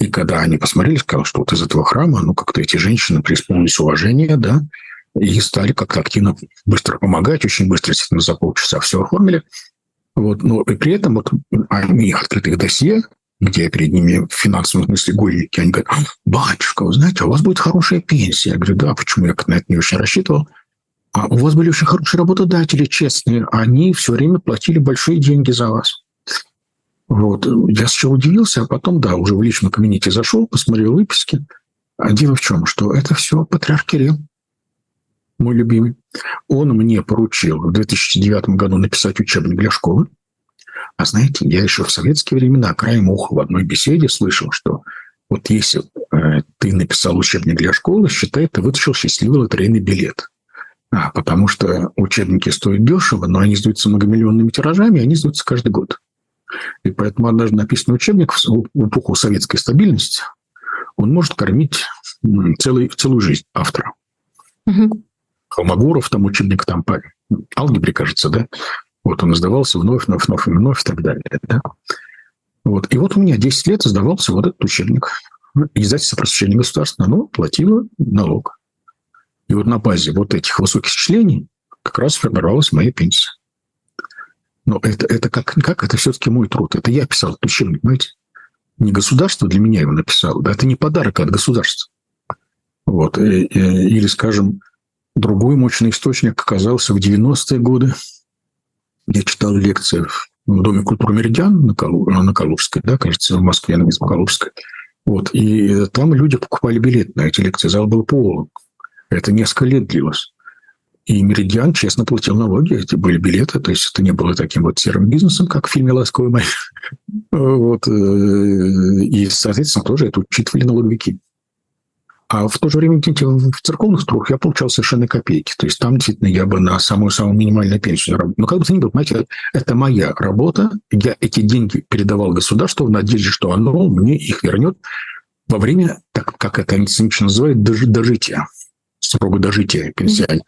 И когда они посмотрели, сказали, что вот из этого храма, ну, как-то эти женщины преисполнились уважения, да, и стали как-то активно быстро помогать, очень быстро, естественно, за полчаса все оформили. Вот, но и при этом вот они их открытых досье, где я перед ними в финансовом смысле гольники, они говорят, батюшка, вы знаете, у вас будет хорошая пенсия. Я говорю, да, почему я на это не очень рассчитывал. А у вас были очень хорошие работодатели, честные. Они все время платили большие деньги за вас. Вот. Я сначала удивился, а потом, да, уже в личном кабинете зашел, посмотрел выписки. А дело в чем? Что это все патриарх Кирилл, мой любимый. Он мне поручил в 2009 году написать учебник для школы. А знаете, я еще в советские времена краем уха в одной беседе слышал, что вот если э, ты написал учебник для школы, считай, ты вытащил счастливый лотерейный билет. А, потому что учебники стоят дешево, но они сдаются многомиллионными тиражами, и они сдаются каждый год. И поэтому однажды написанный учебник в эпоху советской стабильности, он может кормить целый, целую жизнь автора. Угу. Холмогоров, там учебник там по алгебре, кажется, да? Вот он издавался вновь, вновь, вновь, вновь и так далее. Да? Вот. И вот у меня 10 лет издавался вот этот учебник. Издательство просвещения государства, оно платило налог. И вот на базе вот этих высоких числений как раз формировалась моя пенсия. Но это, это как, как это все-таки мой труд. Это я писал этот учебник, понимаете? Не государство для меня его написало. Да, это не подарок от государства. Вот. Или, скажем, другой мощный источник оказался в 90-е годы. Я читал лекции в Доме культуры «Меридиан» на, Калу, на Калужской, да, кажется, в Москве, на Калужской. Вот, и там люди покупали билет на эти лекции, зал был полон. Это несколько лет длилось. И «Меридиан» честно платил налоги, эти были билеты, то есть это не было таким вот серым бизнесом, как в фильме «Ласковый май». вот. Э, и, соответственно, тоже это учитывали налоговики. А в то же время, в церковных структурах я получал совершенно копейки. То есть там действительно я бы на самую-самую минимальную пенсию работал. Но как бы то ни было, понимаете, это моя работа. Я эти деньги передавал государству в надежде, что оно мне их вернет во время, так как это они цинично называют, дожития, срока дожития пенсионера.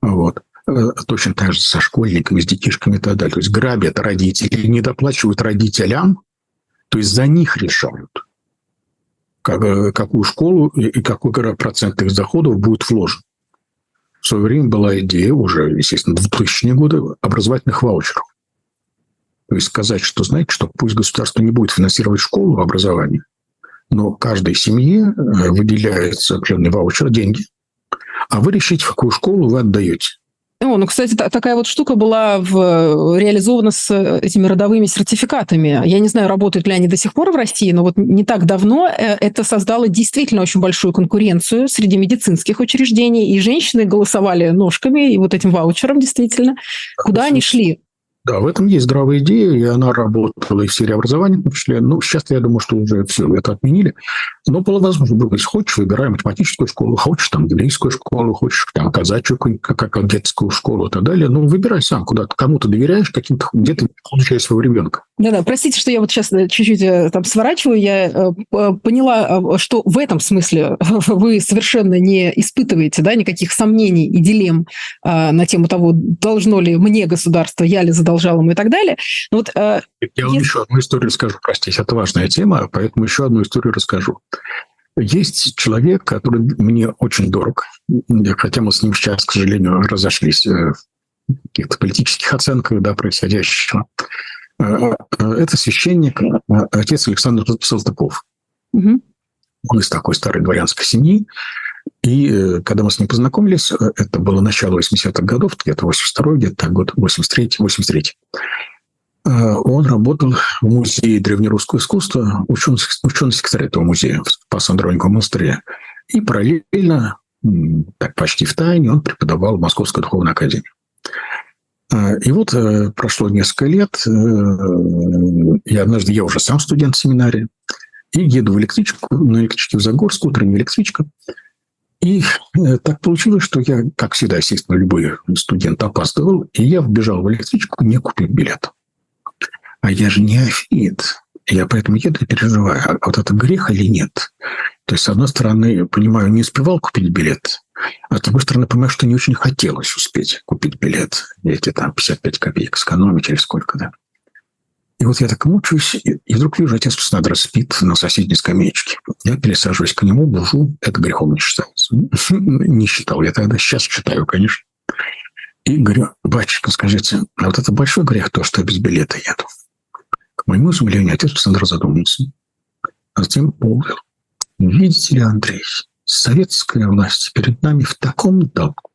Вот. Э, точно так же со школьниками, с детишками и так далее. То есть грабят родителей, не доплачивают родителям, то есть за них решают, как, э, какую школу и какой процент их доходов будет вложен. В свое время была идея уже, естественно, в 2000-е годы образовательных ваучеров. То есть сказать, что, знаете, что пусть государство не будет финансировать школу образования, но каждой семье э, выделяется определенный ваучер, деньги, а вы решите, в какую школу вы отдаете. О, ну, кстати, такая вот штука была в, реализована с этими родовыми сертификатами. Я не знаю, работают ли они до сих пор в России, но вот не так давно э, это создало действительно очень большую конкуренцию среди медицинских учреждений, и женщины голосовали ножками и вот этим ваучером действительно. Куда они шли? Да, в этом есть здравая идея, и она работала и в сфере образования, в том числе. Ну, сейчас я думаю, что уже все это отменили. Но было возможно выбрать. Хочешь, выбирай математическую школу, хочешь там английскую школу, хочешь там казачью, как, детскую школу и так далее. Ну, выбирай сам, куда ты кому-то доверяешь, каким-то где-то получаешь своего ребенка. Да-да, простите, что я вот сейчас э, чуть-чуть э, там сворачиваю. Я э, поняла, что в этом смысле вы совершенно не испытываете да, никаких сомнений и дилемм на тему того, должно ли мне государство, я ли задолжал ему и так далее. Но вот, я если... вам еще одну историю расскажу, простите, это важная тема, поэтому еще одну историю расскажу. Есть человек, который мне очень дорог, хотя мы с ним сейчас, к сожалению, разошлись в каких-то политических оценках да, происходящего. Э, э, это священник, э, отец Александр Салтыков. Угу. Он из такой старой дворянской семьи. И когда мы с ним познакомились, это было начало 80-х годов, где-то 82-й, где-то год 83-й, 83 он работал в музее древнерусского искусства, ученый, ученый секретарь этого музея в Спас-Андрониковом монастыре. И параллельно, так почти в тайне, он преподавал в Московской духовной академии. И вот э, прошло несколько лет, э, и однажды я уже сам студент в семинаре, и еду в электричку, на электричке в Загорск, утренняя электричка. И э, так получилось, что я, как всегда, естественно, любой студент опаздывал, и я вбежал в электричку, не купил билет. А я же не афит. Я поэтому еду и переживаю, а вот это грех или нет? То есть, с одной стороны, понимаю, не успевал купить билет, а с другой стороны, понимаю, что не очень хотелось успеть купить билет. Эти там 55 копеек сэкономить или сколько, да. И вот я так мучаюсь, и вдруг вижу, отец Паснадра спит на соседней скамеечке. Я пересаживаюсь к нему, бужу. Это грехом не считается. Не считал я тогда, сейчас считаю, конечно. И говорю, батюшка, скажите, а вот это большой грех, то, что я без билета еду? К моему изумлению, отец Александр задумался. А затем понял. Видите ли, Андрей, советская власть перед нами в таком долгу,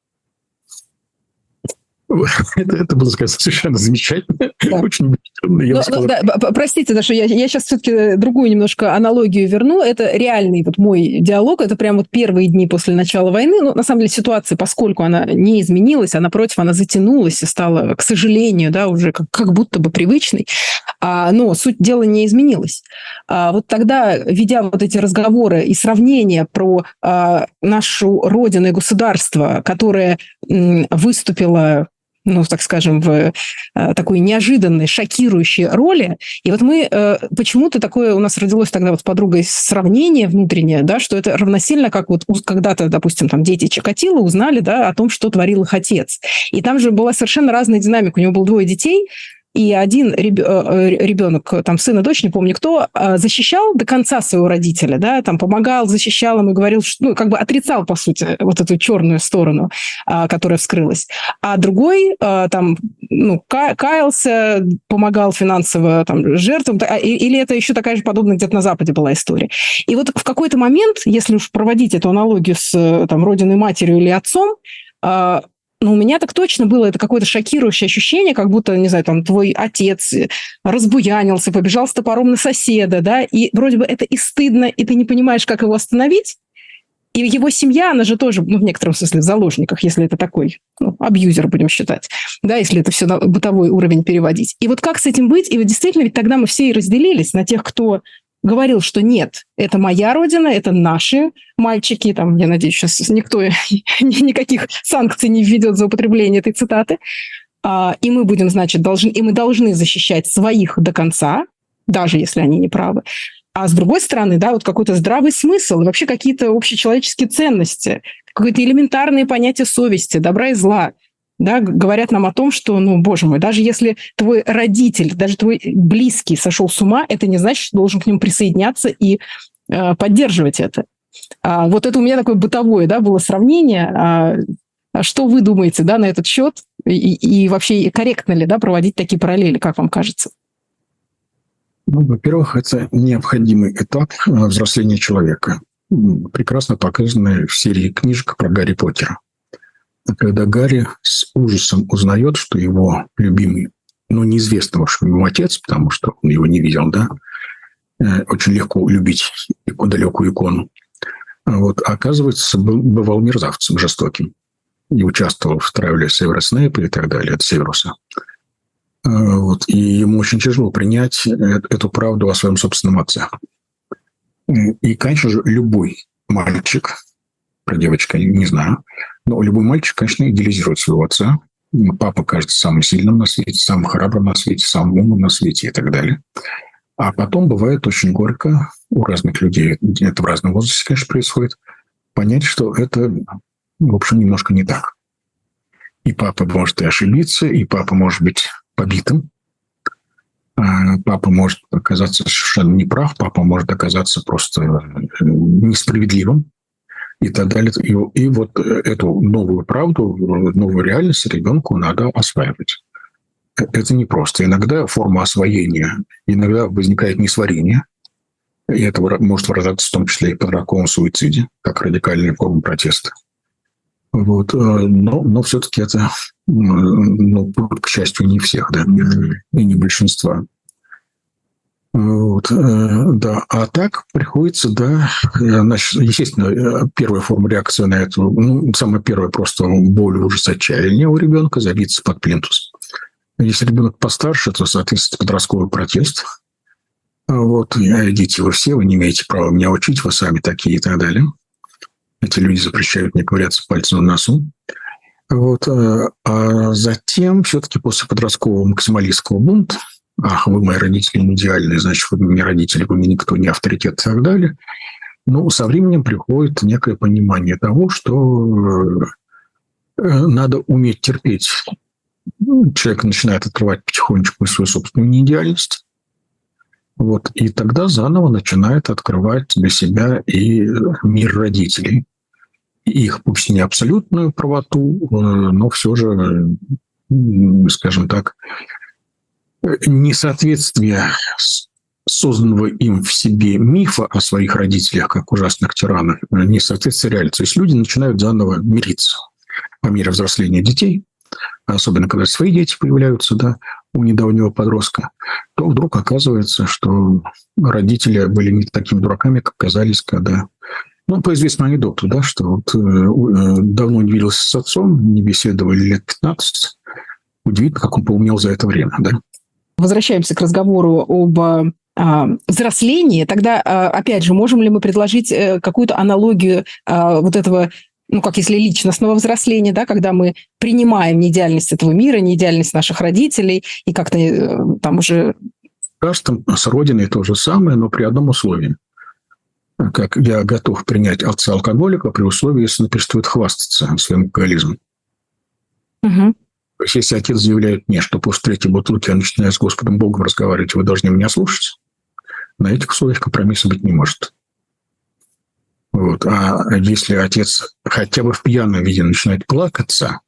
это, это было сказать совершенно замечательно, да. очень я ну, да, простите, Даша, я, я сейчас все-таки другую немножко аналогию верну. Это реальный вот мой диалог, это прям вот первые дни после начала войны. Ну, на самом деле, ситуация, поскольку она не изменилась, а напротив, она затянулась и стала, к сожалению, да, уже как, как будто бы привычной. А, но суть дела не изменилась. А, вот тогда, ведя вот эти разговоры и сравнения про а, нашу родину и государство, которое м, выступило ну, так скажем, в э, такой неожиданной, шокирующей роли. И вот мы э, почему-то такое у нас родилось тогда вот с подругой сравнение внутреннее, да, что это равносильно, как вот когда-то, допустим, там дети Чикатило узнали, да, о том, что творил их отец. И там же была совершенно разная динамика. У него было двое детей, и один ребенок, там сын и дочь, не помню кто, а, защищал до конца своего родителя, да, там помогал, защищал ему, говорил, что, ну, как бы отрицал, по сути, вот эту черную сторону, а, которая вскрылась. А другой а, там, ну, каялся, помогал финансово там жертвам, или это еще такая же подобная где-то на Западе была история. И вот в какой-то момент, если уж проводить эту аналогию с там родиной матерью или отцом, ну, у меня так точно было это какое-то шокирующее ощущение, как будто, не знаю, там твой отец разбуянился, побежал с топором на соседа, да, и вроде бы это и стыдно, и ты не понимаешь, как его остановить. И его семья, она же тоже, ну, в некотором смысле, в заложниках, если это такой ну, абьюзер, будем считать, да, если это все на бытовой уровень переводить. И вот как с этим быть? И вот действительно, ведь тогда мы все и разделились на тех, кто говорил, что нет, это моя родина, это наши мальчики, там, я надеюсь, сейчас никто никаких санкций не введет за употребление этой цитаты, а, и мы будем, значит, должны, и мы должны защищать своих до конца, даже если они не правы. А с другой стороны, да, вот какой-то здравый смысл вообще какие-то общечеловеческие ценности, какое-то элементарное понятие совести, добра и зла – да, говорят нам о том, что, ну, боже мой, даже если твой родитель, даже твой близкий сошел с ума, это не значит, что должен к ним присоединяться и э, поддерживать это. А, вот это у меня такое бытовое, да, было сравнение. А, а что вы думаете, да, на этот счет? И, и вообще корректно ли, да, проводить такие параллели, как вам кажется? Ну, во-первых, это необходимый этап э, взросления человека, прекрасно показанный в серии книжек про Гарри Поттера когда Гарри с ужасом узнает, что его любимый, ну, неизвестного, что ему отец, потому что он его не видел, да, э, очень легко любить далекую икону. Вот, а оказывается, был, бывал мерзавцем жестоким. И участвовал в травле Севера Снейпа и так далее, от Северуса. Э, вот, и ему очень тяжело принять э, эту правду о своем собственном отце. И, конечно же, любой мальчик, про девочка не знаю, но любой мальчик, конечно, идеализирует своего отца. Папа кажется самым сильным на свете, самым храбрым на свете, самым умным на свете и так далее. А потом бывает очень горько у разных людей, это в разном возрасте, конечно, происходит, понять, что это, в общем, немножко не так. И папа может и ошибиться, и папа может быть побитым, а папа может оказаться совершенно неправ, папа может оказаться просто э, несправедливым и так далее. И, и вот э, эту новую правду, новую реальность ребенку надо осваивать. Э, это непросто. Иногда форма освоения, иногда возникает несварение, и это может выражаться в том числе и по подростковом суициде, как радикальная форма протеста. Вот. Э, но, но все-таки это, ну, к счастью, не всех, да, и не большинства. Вот, э, да. А так приходится, да, значит, естественно, э, первая форма реакции на это, ну, самая первая просто боль, ужас, отчаяние у ребенка забиться под плинтус. Если ребенок постарше, то, соответственно, подростковый протест. Вот, идите вы все, вы не имеете права меня учить, вы сами такие и так далее. Эти люди запрещают мне ковыряться пальцем на носу. Вот, э, а затем все-таки после подросткового максималистского бунта ах, вы мои родители не идеальные, значит, вы мне родители, вы мне никто не авторитет и так далее. Но со временем приходит некое понимание того, что э, надо уметь терпеть. Ну, человек начинает открывать потихонечку свою собственную неидеальность. Вот, и тогда заново начинает открывать для себя и мир родителей. Их пусть не абсолютную правоту, э, но все же, скажем так, несоответствие созданного им в себе мифа о своих родителях, как ужасных тиранах, несоответствие реальности. То есть люди начинают заново мириться по мере взросления детей, особенно когда свои дети появляются, да, у недавнего подростка, то вдруг оказывается, что родители были не такими дураками, как казались, когда... Ну, по известному анекдоту, да, что вот э, э давно не виделся с отцом, не беседовали лет 15, удивительно, как он поумнел за это время, да возвращаемся к разговору об а, взрослении, тогда, а, опять же, можем ли мы предложить э, какую-то аналогию а, вот этого ну, как если личностного взросления, да, когда мы принимаем неидеальность этого мира, неидеальность наших родителей, и как-то э, там уже... Каждым с Родиной то же самое, но при одном условии. Как я готов принять отца алкоголика при условии, если он перестает хвастаться своим алкоголизмом. Угу. То есть, если отец заявляет мне, что после третьей бутылки я начинаю с Господом Богом разговаривать, вы должны меня слушать, на этих условиях компромисса быть не может. Вот. А если отец хотя бы в пьяном виде начинает плакаться,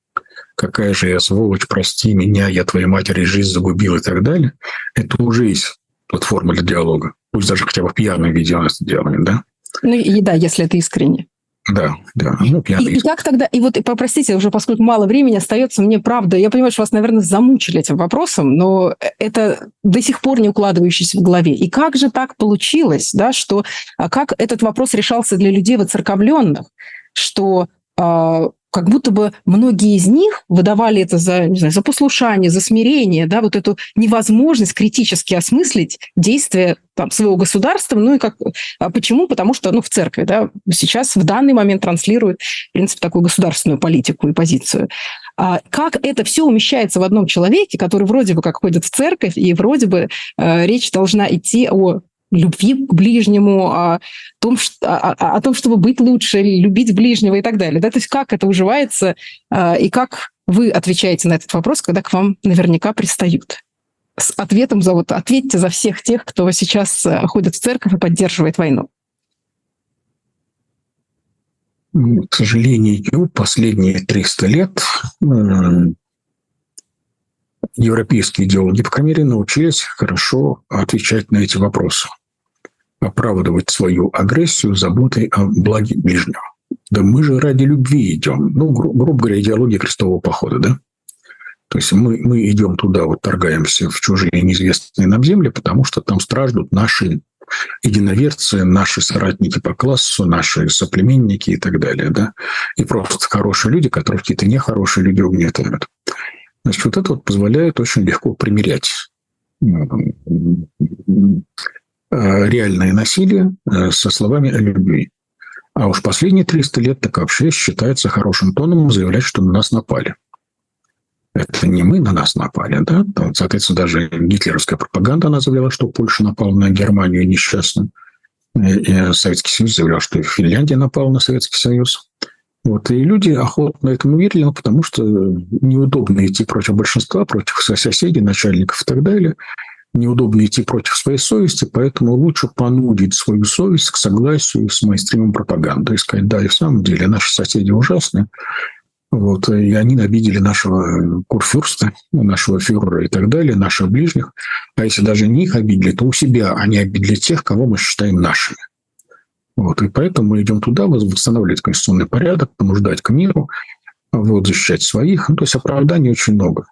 какая же я сволочь, прости меня, я твоей матери жизнь загубил и так далее, это уже есть платформа для диалога. Пусть даже хотя бы в пьяном виде у нас делаем, да? Ну и да, если это искренне. Да, да. Ну, и, и как тогда, и вот, и попростите, уже поскольку мало времени остается, мне правда, я понимаю, что вас, наверное, замучили этим вопросом, но это до сих пор не укладывающееся в голове. И как же так получилось, да, что, а как этот вопрос решался для людей воцерковленных, что а, как будто бы многие из них выдавали это за, не знаю, за послушание, за смирение, да, вот эту невозможность критически осмыслить действия там, своего государства. Ну и как, а почему? Потому что ну, в церкви да, сейчас в данный момент транслируют, в принципе, такую государственную политику и позицию. А как это все умещается в одном человеке, который вроде бы как ходит в церковь, и вроде бы э, речь должна идти о любви к ближнему, о том, что, о, о том, чтобы быть лучше, любить ближнего и так далее. Да? То есть как это уживается а, и как вы отвечаете на этот вопрос, когда к вам наверняка пристают? С ответом за вот ответьте за всех тех, кто сейчас э, ходит в церковь и поддерживает войну. К сожалению, последние 300 лет европейские идеологи, по крайней мере, научились хорошо отвечать на эти вопросы оправдывать свою агрессию заботой о благе ближнего. Да мы же ради любви идем. Ну, гру- грубо говоря, идеология крестового похода, да? То есть мы, мы идем туда, вот торгаемся в чужие неизвестные нам земли, потому что там страждут наши единоверцы, наши соратники по классу, наши соплеменники и так далее, да? И просто хорошие люди, которых какие-то нехорошие люди угнетают. Значит, вот это вот позволяет очень легко примерять реальное насилие э, со словами о любви. А уж последние 300 лет так вообще считается хорошим тоном заявлять, что на нас напали. Это не мы на нас напали, да? Соответственно, даже гитлеровская пропаганда, она заявляла, что Польша напала на Германию несчастно. И Советский Союз заявлял, что Финляндия напала на Советский Союз. Вот, и люди охотно этому верили, ну, потому что неудобно идти против большинства, против соседей, начальников и так далее неудобно идти против своей совести, поэтому лучше понудить свою совесть к согласию с мейнстримом пропаганды и сказать, да, и в самом деле наши соседи ужасны, вот, и они обидели нашего курфюрста, нашего фюрера и так далее, наших ближних. А если даже не их обидели, то у себя они обидели тех, кого мы считаем нашими. Вот, и поэтому мы идем туда восстанавливать конституционный порядок, понуждать к миру, вот, защищать своих. Ну, то есть оправданий очень много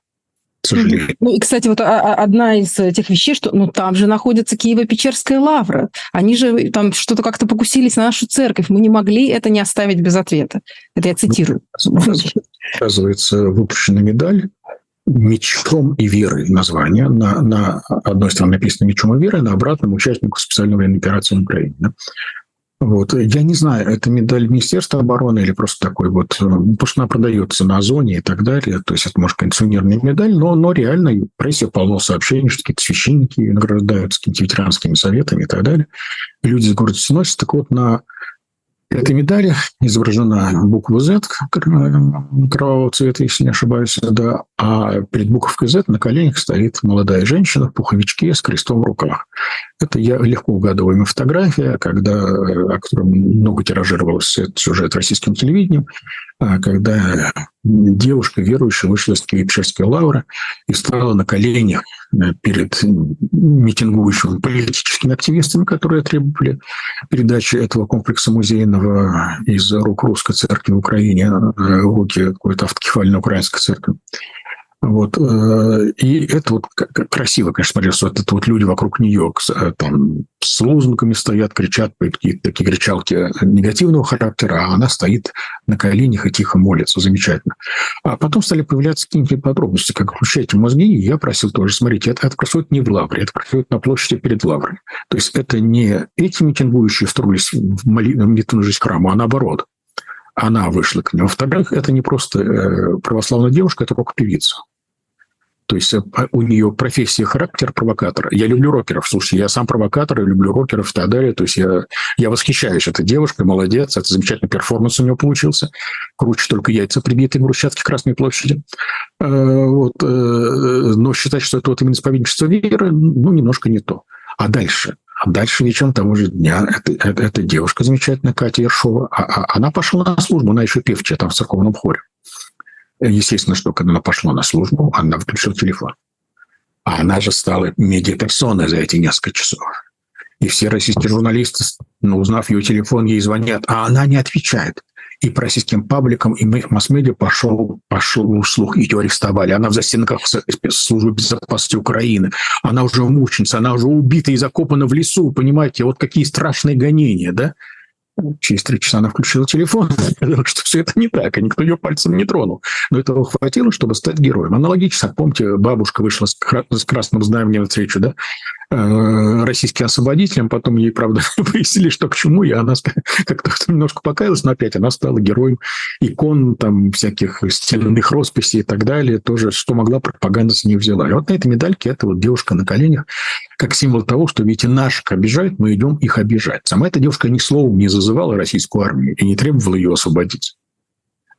к сожалению. Ну и, кстати, вот а, а, одна из тех вещей, что ну там же находится Киево-Печерская лавра. Они же там что-то как-то покусились на нашу церковь. Мы не могли это не оставить без ответа. Это я цитирую. Оказывается, выпущена медаль мечом и верой название. На, на одной стороне написано мечом и верой, на обратном участнику специальной военной операции на Украине. Да? Вот. Я не знаю, это медаль Министерства обороны или просто такой вот, э, потому что она продается на Озоне и так далее. То есть это, может, кондиционерная медаль, но, но реально в прессе полно сообщений, что какие-то священники награждаются какими-то ветеранскими советами и так далее. люди с гордостью носят. Так вот, на этой медали изображена буква Z кровавого цвета, если не ошибаюсь, да, а перед буковкой Z на коленях стоит молодая женщина в пуховичке с крестом в руках. Это я легко угадываемая фотография, когда, о которой много тиражировалось этот сюжет российским телевидением, когда девушка верующая вышла из Киевской лавры и стала на коленях э, перед митингующими политическими активистами, которые требовали передачи этого комплекса музейного из рук русской церкви в Украине в руки какой-то автокефальной украинской церкви. Вот. Э, и это вот красиво, конечно, смотрится. Вот это вот люди вокруг нее э, там с лозунгами стоят, кричат, какие-то такие кричалки негативного характера, а она стоит на коленях и тихо молится. Замечательно. А потом стали появляться какие-то подробности, как включайте мозги, и я просил тоже, смотрите, это, это происходит не в Лавре, это происходит на площади перед Лаврой. То есть это не эти митингующие строились в молитвенную жизнь храма, а наоборот она вышла к нему. Во-вторых, это не просто э, православная девушка, это рок-певица. То есть э, у нее профессия, характер провокатора. Я люблю рокеров. Слушайте, я сам провокатор, я люблю рокеров и так далее. То есть я, я восхищаюсь этой девушкой, молодец. Это замечательный перформанс у нее получился. Круче только яйца прибиты в Брусчатке Красной площади. Э, вот. Но считать, что это вот именно исповедничество веры, ну, немножко не то. А дальше? А дальше вечером того же дня эта, эта, эта девушка замечательная, Катя Ершова, а, а, она пошла на службу, она еще певчая там в церковном хоре. Естественно, что когда она пошла на службу, она выключила телефон. А она же стала медиаперсоной за эти несколько часов. И все российские журналисты но узнав ее телефон, ей звонят, а она не отвечает. И по российским пабликам, и масс-медиа пошел, пошел слух, ее арестовали. Она в застенках службы безопасности Украины. Она уже мученица, она уже убита и закопана в лесу, понимаете? Вот какие страшные гонения, да? Через три часа она включила телефон, сказала, что все это не так, и никто ее пальцем не тронул. Но этого хватило, чтобы стать героем. Аналогично, помните, бабушка вышла с красным знаменем встречу, да, российским освободителям, потом ей, правда, выяснили, что к чему, и она как-то немножко покаялась, но опять она стала героем икон, там, всяких стеляных росписей и так далее, тоже, что могла, пропаганда с ней взяла. И вот на этой медальке эта вот девушка на коленях, как символ того, что, видите, наших обижают, мы идем их обижать. Сама эта девушка ни словом не зазывала российскую армию и не требовала ее освободить.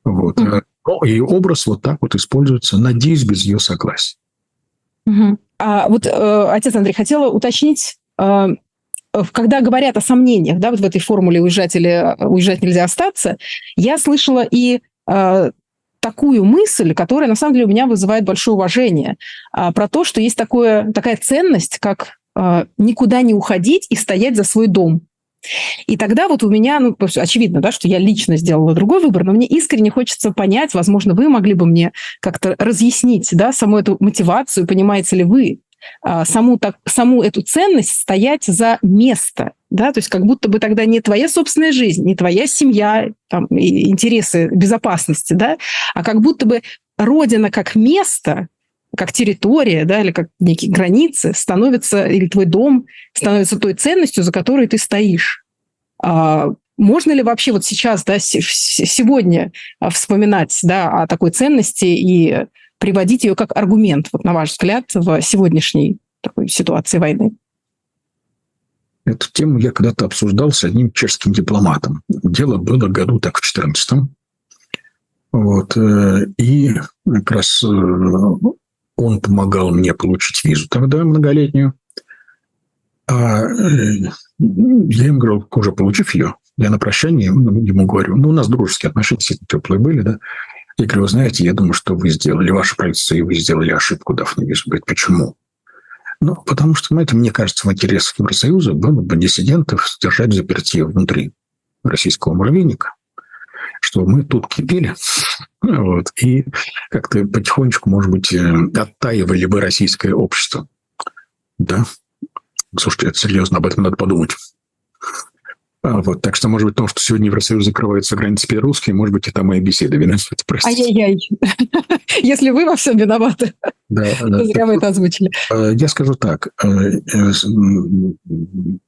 Вот. Mm-hmm. Но ее образ вот так вот используется, надеюсь, без ее согласия. А вот, э, отец Андрей, хотела уточнить, э, когда говорят о сомнениях, да, вот в этой формуле уезжать или уезжать нельзя остаться, я слышала и э, такую мысль, которая на самом деле у меня вызывает большое уважение, э, про то, что есть такое, такая ценность, как э, никуда не уходить и стоять за свой дом. И тогда вот у меня, ну, очевидно, да, что я лично сделала другой выбор, но мне искренне хочется понять, возможно, вы могли бы мне как-то разъяснить, да, саму эту мотивацию, понимаете ли вы, а, саму, так, саму эту ценность стоять за место, да, то есть как будто бы тогда не твоя собственная жизнь, не твоя семья, там, интересы безопасности, да, а как будто бы Родина как место, как территория, да, или как некие границы становится, или твой дом становится той ценностью, за которой ты стоишь. А можно ли вообще вот сейчас, да, сегодня а, вспоминать, да, о такой ценности и приводить ее как аргумент, вот на ваш взгляд, в сегодняшней такой ситуации войны? Эту тему я когда-то обсуждал с одним чешским дипломатом. Дело было году так в 14 вот. Э, и как раз э, он помогал мне получить визу тогда многолетнюю. А э, я ему говорю, уже получив ее, я на прощание ему говорю, ну, у нас дружеские отношения теплые были, да. Я говорю, вы знаете, я думаю, что вы сделали, ваше правительство, и вы сделали ошибку, дав мне визу. Говорит, почему? Ну, потому что, знаете, мне кажется, в интересах Евросоюза было бы диссидентов держать заперти внутри российского муравейника, что мы тут кипели, вот, и как-то потихонечку, может быть, э, оттаивали бы российское общество. Да? Слушайте, это серьезно, об этом надо подумать. А, вот, так что, может быть, то, что сегодня Евросоюз закрывается границы белорусские, может быть, это моя беседа виновата. Ай-яй-яй. Если вы во всем виноваты, да, да, зря вы это озвучили. А, я скажу так. Э, э,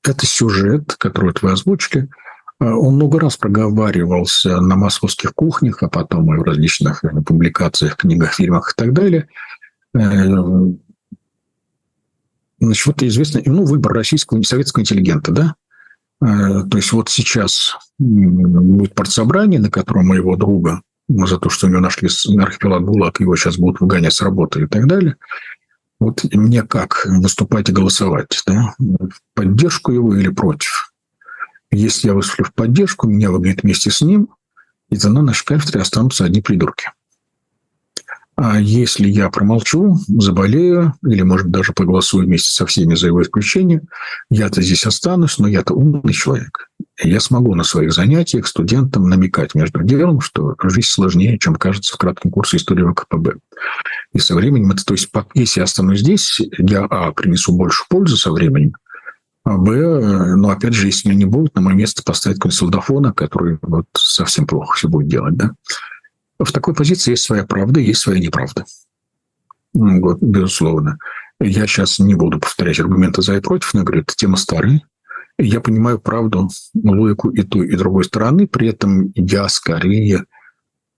это сюжет, который вы озвучили, он много раз проговаривался на московских кухнях, а потом и в различных публикациях, книгах, фильмах и так далее. Значит, вот известный ну, выбор российского советского интеллигента, да? Э, то есть вот сейчас будет партсобрание, на котором моего друга за то, что у него нашли архипелаг ГУЛАГ, его сейчас будут выгонять с работы и так далее. Вот мне как выступать и голосовать? Да? В поддержку его или против? Если я выступлю в поддержку, меня выгонят вместе с ним, и тогда на кафедре останутся одни придурки. А если я промолчу, заболею, или, может даже проголосую вместе со всеми за его исключение, я-то здесь останусь, но я-то умный человек. И я смогу на своих занятиях студентам намекать между делом, что жизнь сложнее, чем кажется в кратком курсе истории ВКПБ. И со временем это, то есть, если я останусь здесь, я, а, принесу больше пользы со временем, а, б, ну, опять же, если не будет, на мое место поставить какой-нибудь солдафона, который вот совсем плохо все будет делать, да в такой позиции есть своя правда, есть своя неправда. Вот, безусловно. Я сейчас не буду повторять аргументы за и против, но говорю, это тема старая. Я понимаю правду, логику и той, и другой стороны. При этом я скорее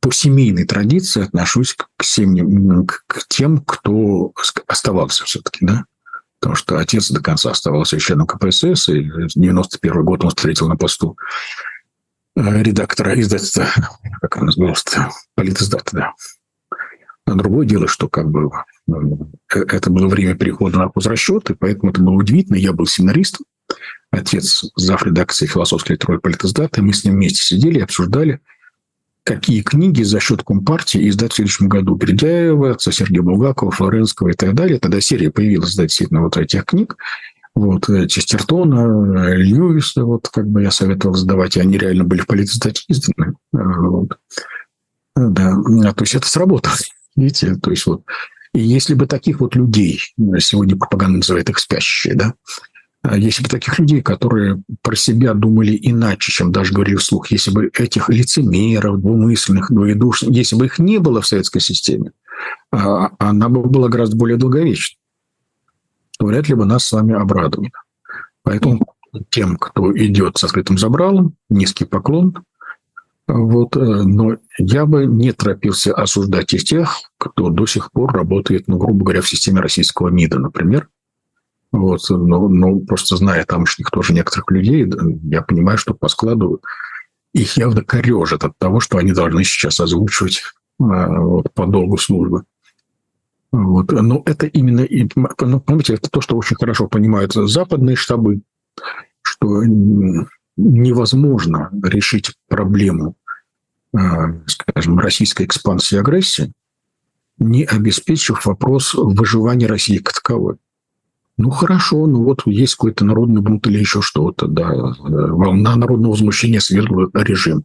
по семейной традиции отношусь к, семьям, к тем, кто оставался все-таки, да. Потому что отец до конца оставался членом КПСС, и 91 год он встретил на посту Э, редактора издательства, как оно называлось, политиздата, да. А другое дело, что как бы э, это было время перехода на хозрасчет, и поэтому это было удивительно. Я был семинаристом, отец зав. редакции философской литературы политиздата, мы с ним вместе сидели и обсуждали, какие книги за счет Компартии издать в следующем году. Бердяева, Сергея Булгакова, Флоренского и так далее. Тогда серия появилась, действительно, вот этих книг. Вот, Честертона, Льюиса, вот, как бы я советовал задавать, и они реально были в политстатьи изданы. Вот. Да, то есть это сработало. Видите, то есть вот и если бы таких вот людей, сегодня пропаганда называет их спящие, да, а если бы таких людей, которые про себя думали иначе, чем даже говорили вслух, если бы этих лицемеров, двумысленных, двоедушных, если бы их не было в советской системе, а, она бы была гораздо более долговечна, то вряд ли бы нас с вами обрадовали. Поэтому тем, кто идет с открытым забралом, низкий поклон – вот, э, но я бы не торопился осуждать из тех, кто до сих пор работает, ну, грубо говоря, в системе российского МИДа, например. Вот, но, но просто зная тамошних тоже некоторых людей, я понимаю, что по складу их явно корежит от того, что они должны сейчас озвучивать а, вот, по долгу службы. Вот. Но это именно, ну, понимаете, это то, что очень хорошо понимают западные штабы, что невозможно решить проблему, э, скажем, российской экспансии и агрессии, не обеспечив вопрос выживания России как таковой. Ну хорошо, ну вот есть какой-то народный бунт или еще что-то, да, э, волна народного возмущения свергла режим.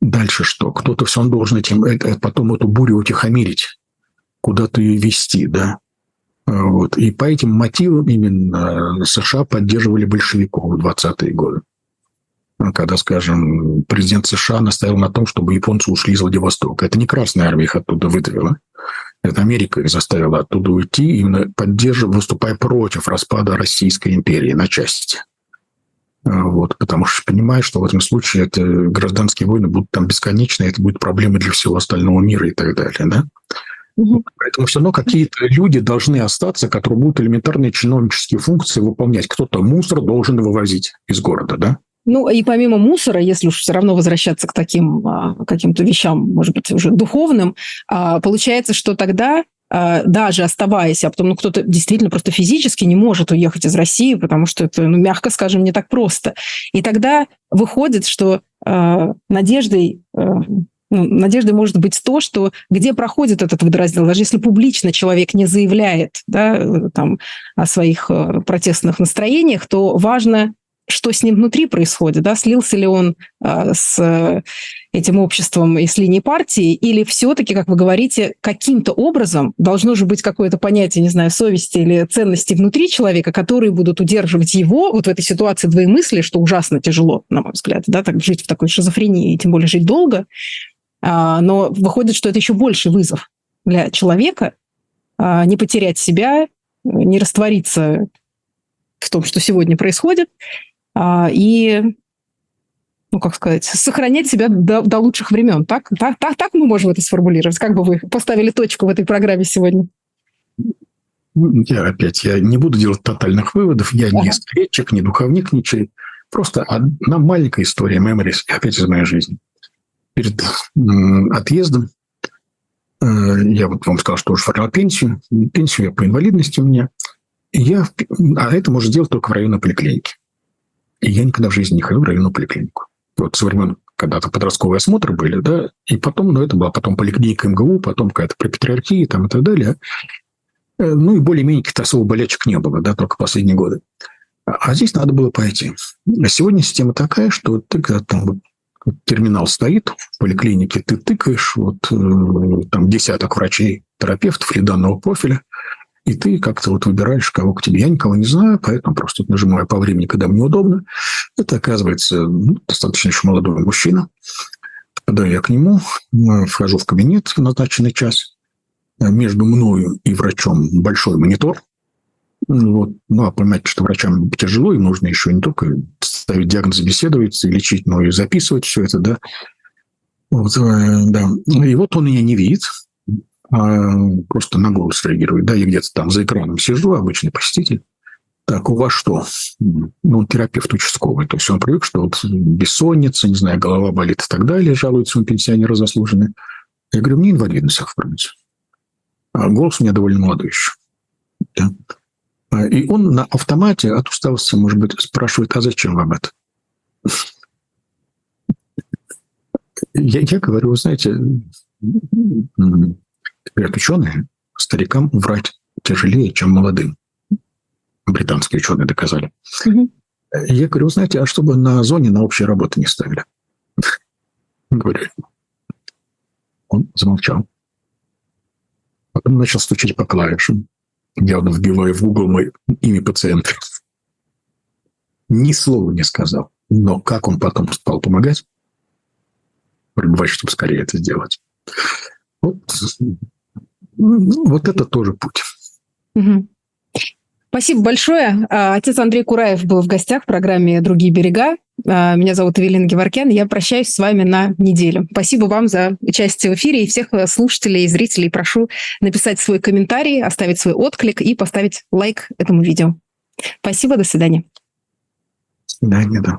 Дальше что? Кто-то все равно должен этим, это, потом эту бурю утихомирить, куда-то ее вести, да. Э, вот. И по этим мотивам именно США поддерживали большевиков в 20-е годы когда, скажем, президент США настоял на том, чтобы японцы ушли из Владивостока. Это не Красная армия их оттуда выдавила. Это Америка их заставила оттуда уйти, именно поддерживая, выступая против распада Российской империи на части. А, вот, потому что понимаешь, что в этом случае это гражданские войны будут там бесконечны, это будет проблемой для всего остального мира и так далее. Да? Угу. Поэтому все равно какие-то люди должны остаться, которые будут элементарные чиновнические функции выполнять. Кто-то мусор должен вывозить из города, да? Ну, и помимо мусора, если уж все равно возвращаться к таким а, каким-то вещам, может быть, уже духовным, а, получается, что тогда а, даже оставаясь, а потом ну, кто-то действительно просто физически не может уехать из России, потому что это, ну, мягко скажем, не так просто. И тогда выходит, что э, надеждой э, ну, надеждой может быть то, что где проходит этот водораздел, даже если публично человек не заявляет да, там, о своих протестных настроениях, то важно что с ним внутри происходит, да, слился ли он э, с этим обществом и с линией партии, или все-таки, как вы говорите, каким-то образом должно же быть какое-то понятие, не знаю, совести или ценности внутри человека, которые будут удерживать его вот в этой ситуации двоемыслия, что ужасно тяжело, на мой взгляд, да, так жить в такой шизофрении, и тем более жить долго, а, но выходит, что это еще больше вызов для человека а, не потерять себя, не раствориться в том, что сегодня происходит, а, и ну, как сказать, сохранять себя до, до лучших времен. Так? Так, так? так мы можем это сформулировать? Как бы вы поставили точку в этой программе сегодня? Я опять, я не буду делать тотальных выводов. Я ага. не скретчик, не духовник, ничей. Просто одна маленькая история меморис, опять из моей жизни. Перед отъездом э, я вот вам сказал, что уже оформлял пенсию. Пенсию я по инвалидности у меня. я, а это можно сделать только в районной поликлинике. И я никогда в жизни не ходил в районную поликлинику. Вот со времен когда-то подростковые осмотры были, да, и потом, ну, это была потом поликлиника МГУ, потом какая-то пропатриархия там и так далее. Э, ну, и более-менее каких-то особо болячек не было, да, только последние годы. А, а здесь надо было пойти. А сегодня система такая, что ты, когда там терминал стоит в поликлинике, ты тыкаешь, вот э, там десяток врачей, терапевтов или данного профиля, и ты как-то вот выбираешь, кого к тебе. Я никого не знаю, поэтому просто нажимаю по времени, когда мне удобно. Это, оказывается, ну, достаточно еще молодой мужчина. Попадаю я к нему, вхожу в кабинет в назначенный час. Между мною и врачом большой монитор. Вот. Ну, а понимаете, что врачам тяжело, им нужно еще не только ставить диагноз, беседовать, лечить, но и записывать все это, да. Вот, э, да. И вот он меня не видит, просто на голос реагирует. Да, я где-то там за экраном сижу, обычный посетитель. Так, у вас что? Ну, терапевт участковый. То есть он привык, что вот бессонница, не знаю, голова болит и так далее, жалуется он пенсионеры заслуженные. Я говорю, мне инвалидность оформить. А голос у меня довольно молодой еще. Да. А, и он на автомате от усталости, может быть, спрашивает, а зачем вам это? Я, я говорю, вы знаете, Говорят ученые, старикам врать тяжелее, чем молодым. Британские ученые доказали. Угу. Я говорю, знаете, а чтобы на зоне на общей работы не ставили? Говорю. Он замолчал. Потом начал стучать по клавишам, явно вбивая в Google мой имя пациента. Ни слова не сказал. Но как он потом стал помогать, пробивать, чтобы скорее это сделать. Вот, вот это тоже путь. Угу. Спасибо большое. А, отец Андрей Кураев был в гостях в программе «Другие берега». А, меня зовут Эвелина Геворкян. Я прощаюсь с вами на неделю. Спасибо вам за участие в эфире. И всех слушателей и зрителей прошу написать свой комментарий, оставить свой отклик и поставить лайк этому видео. Спасибо, до свидания. До свидания, да.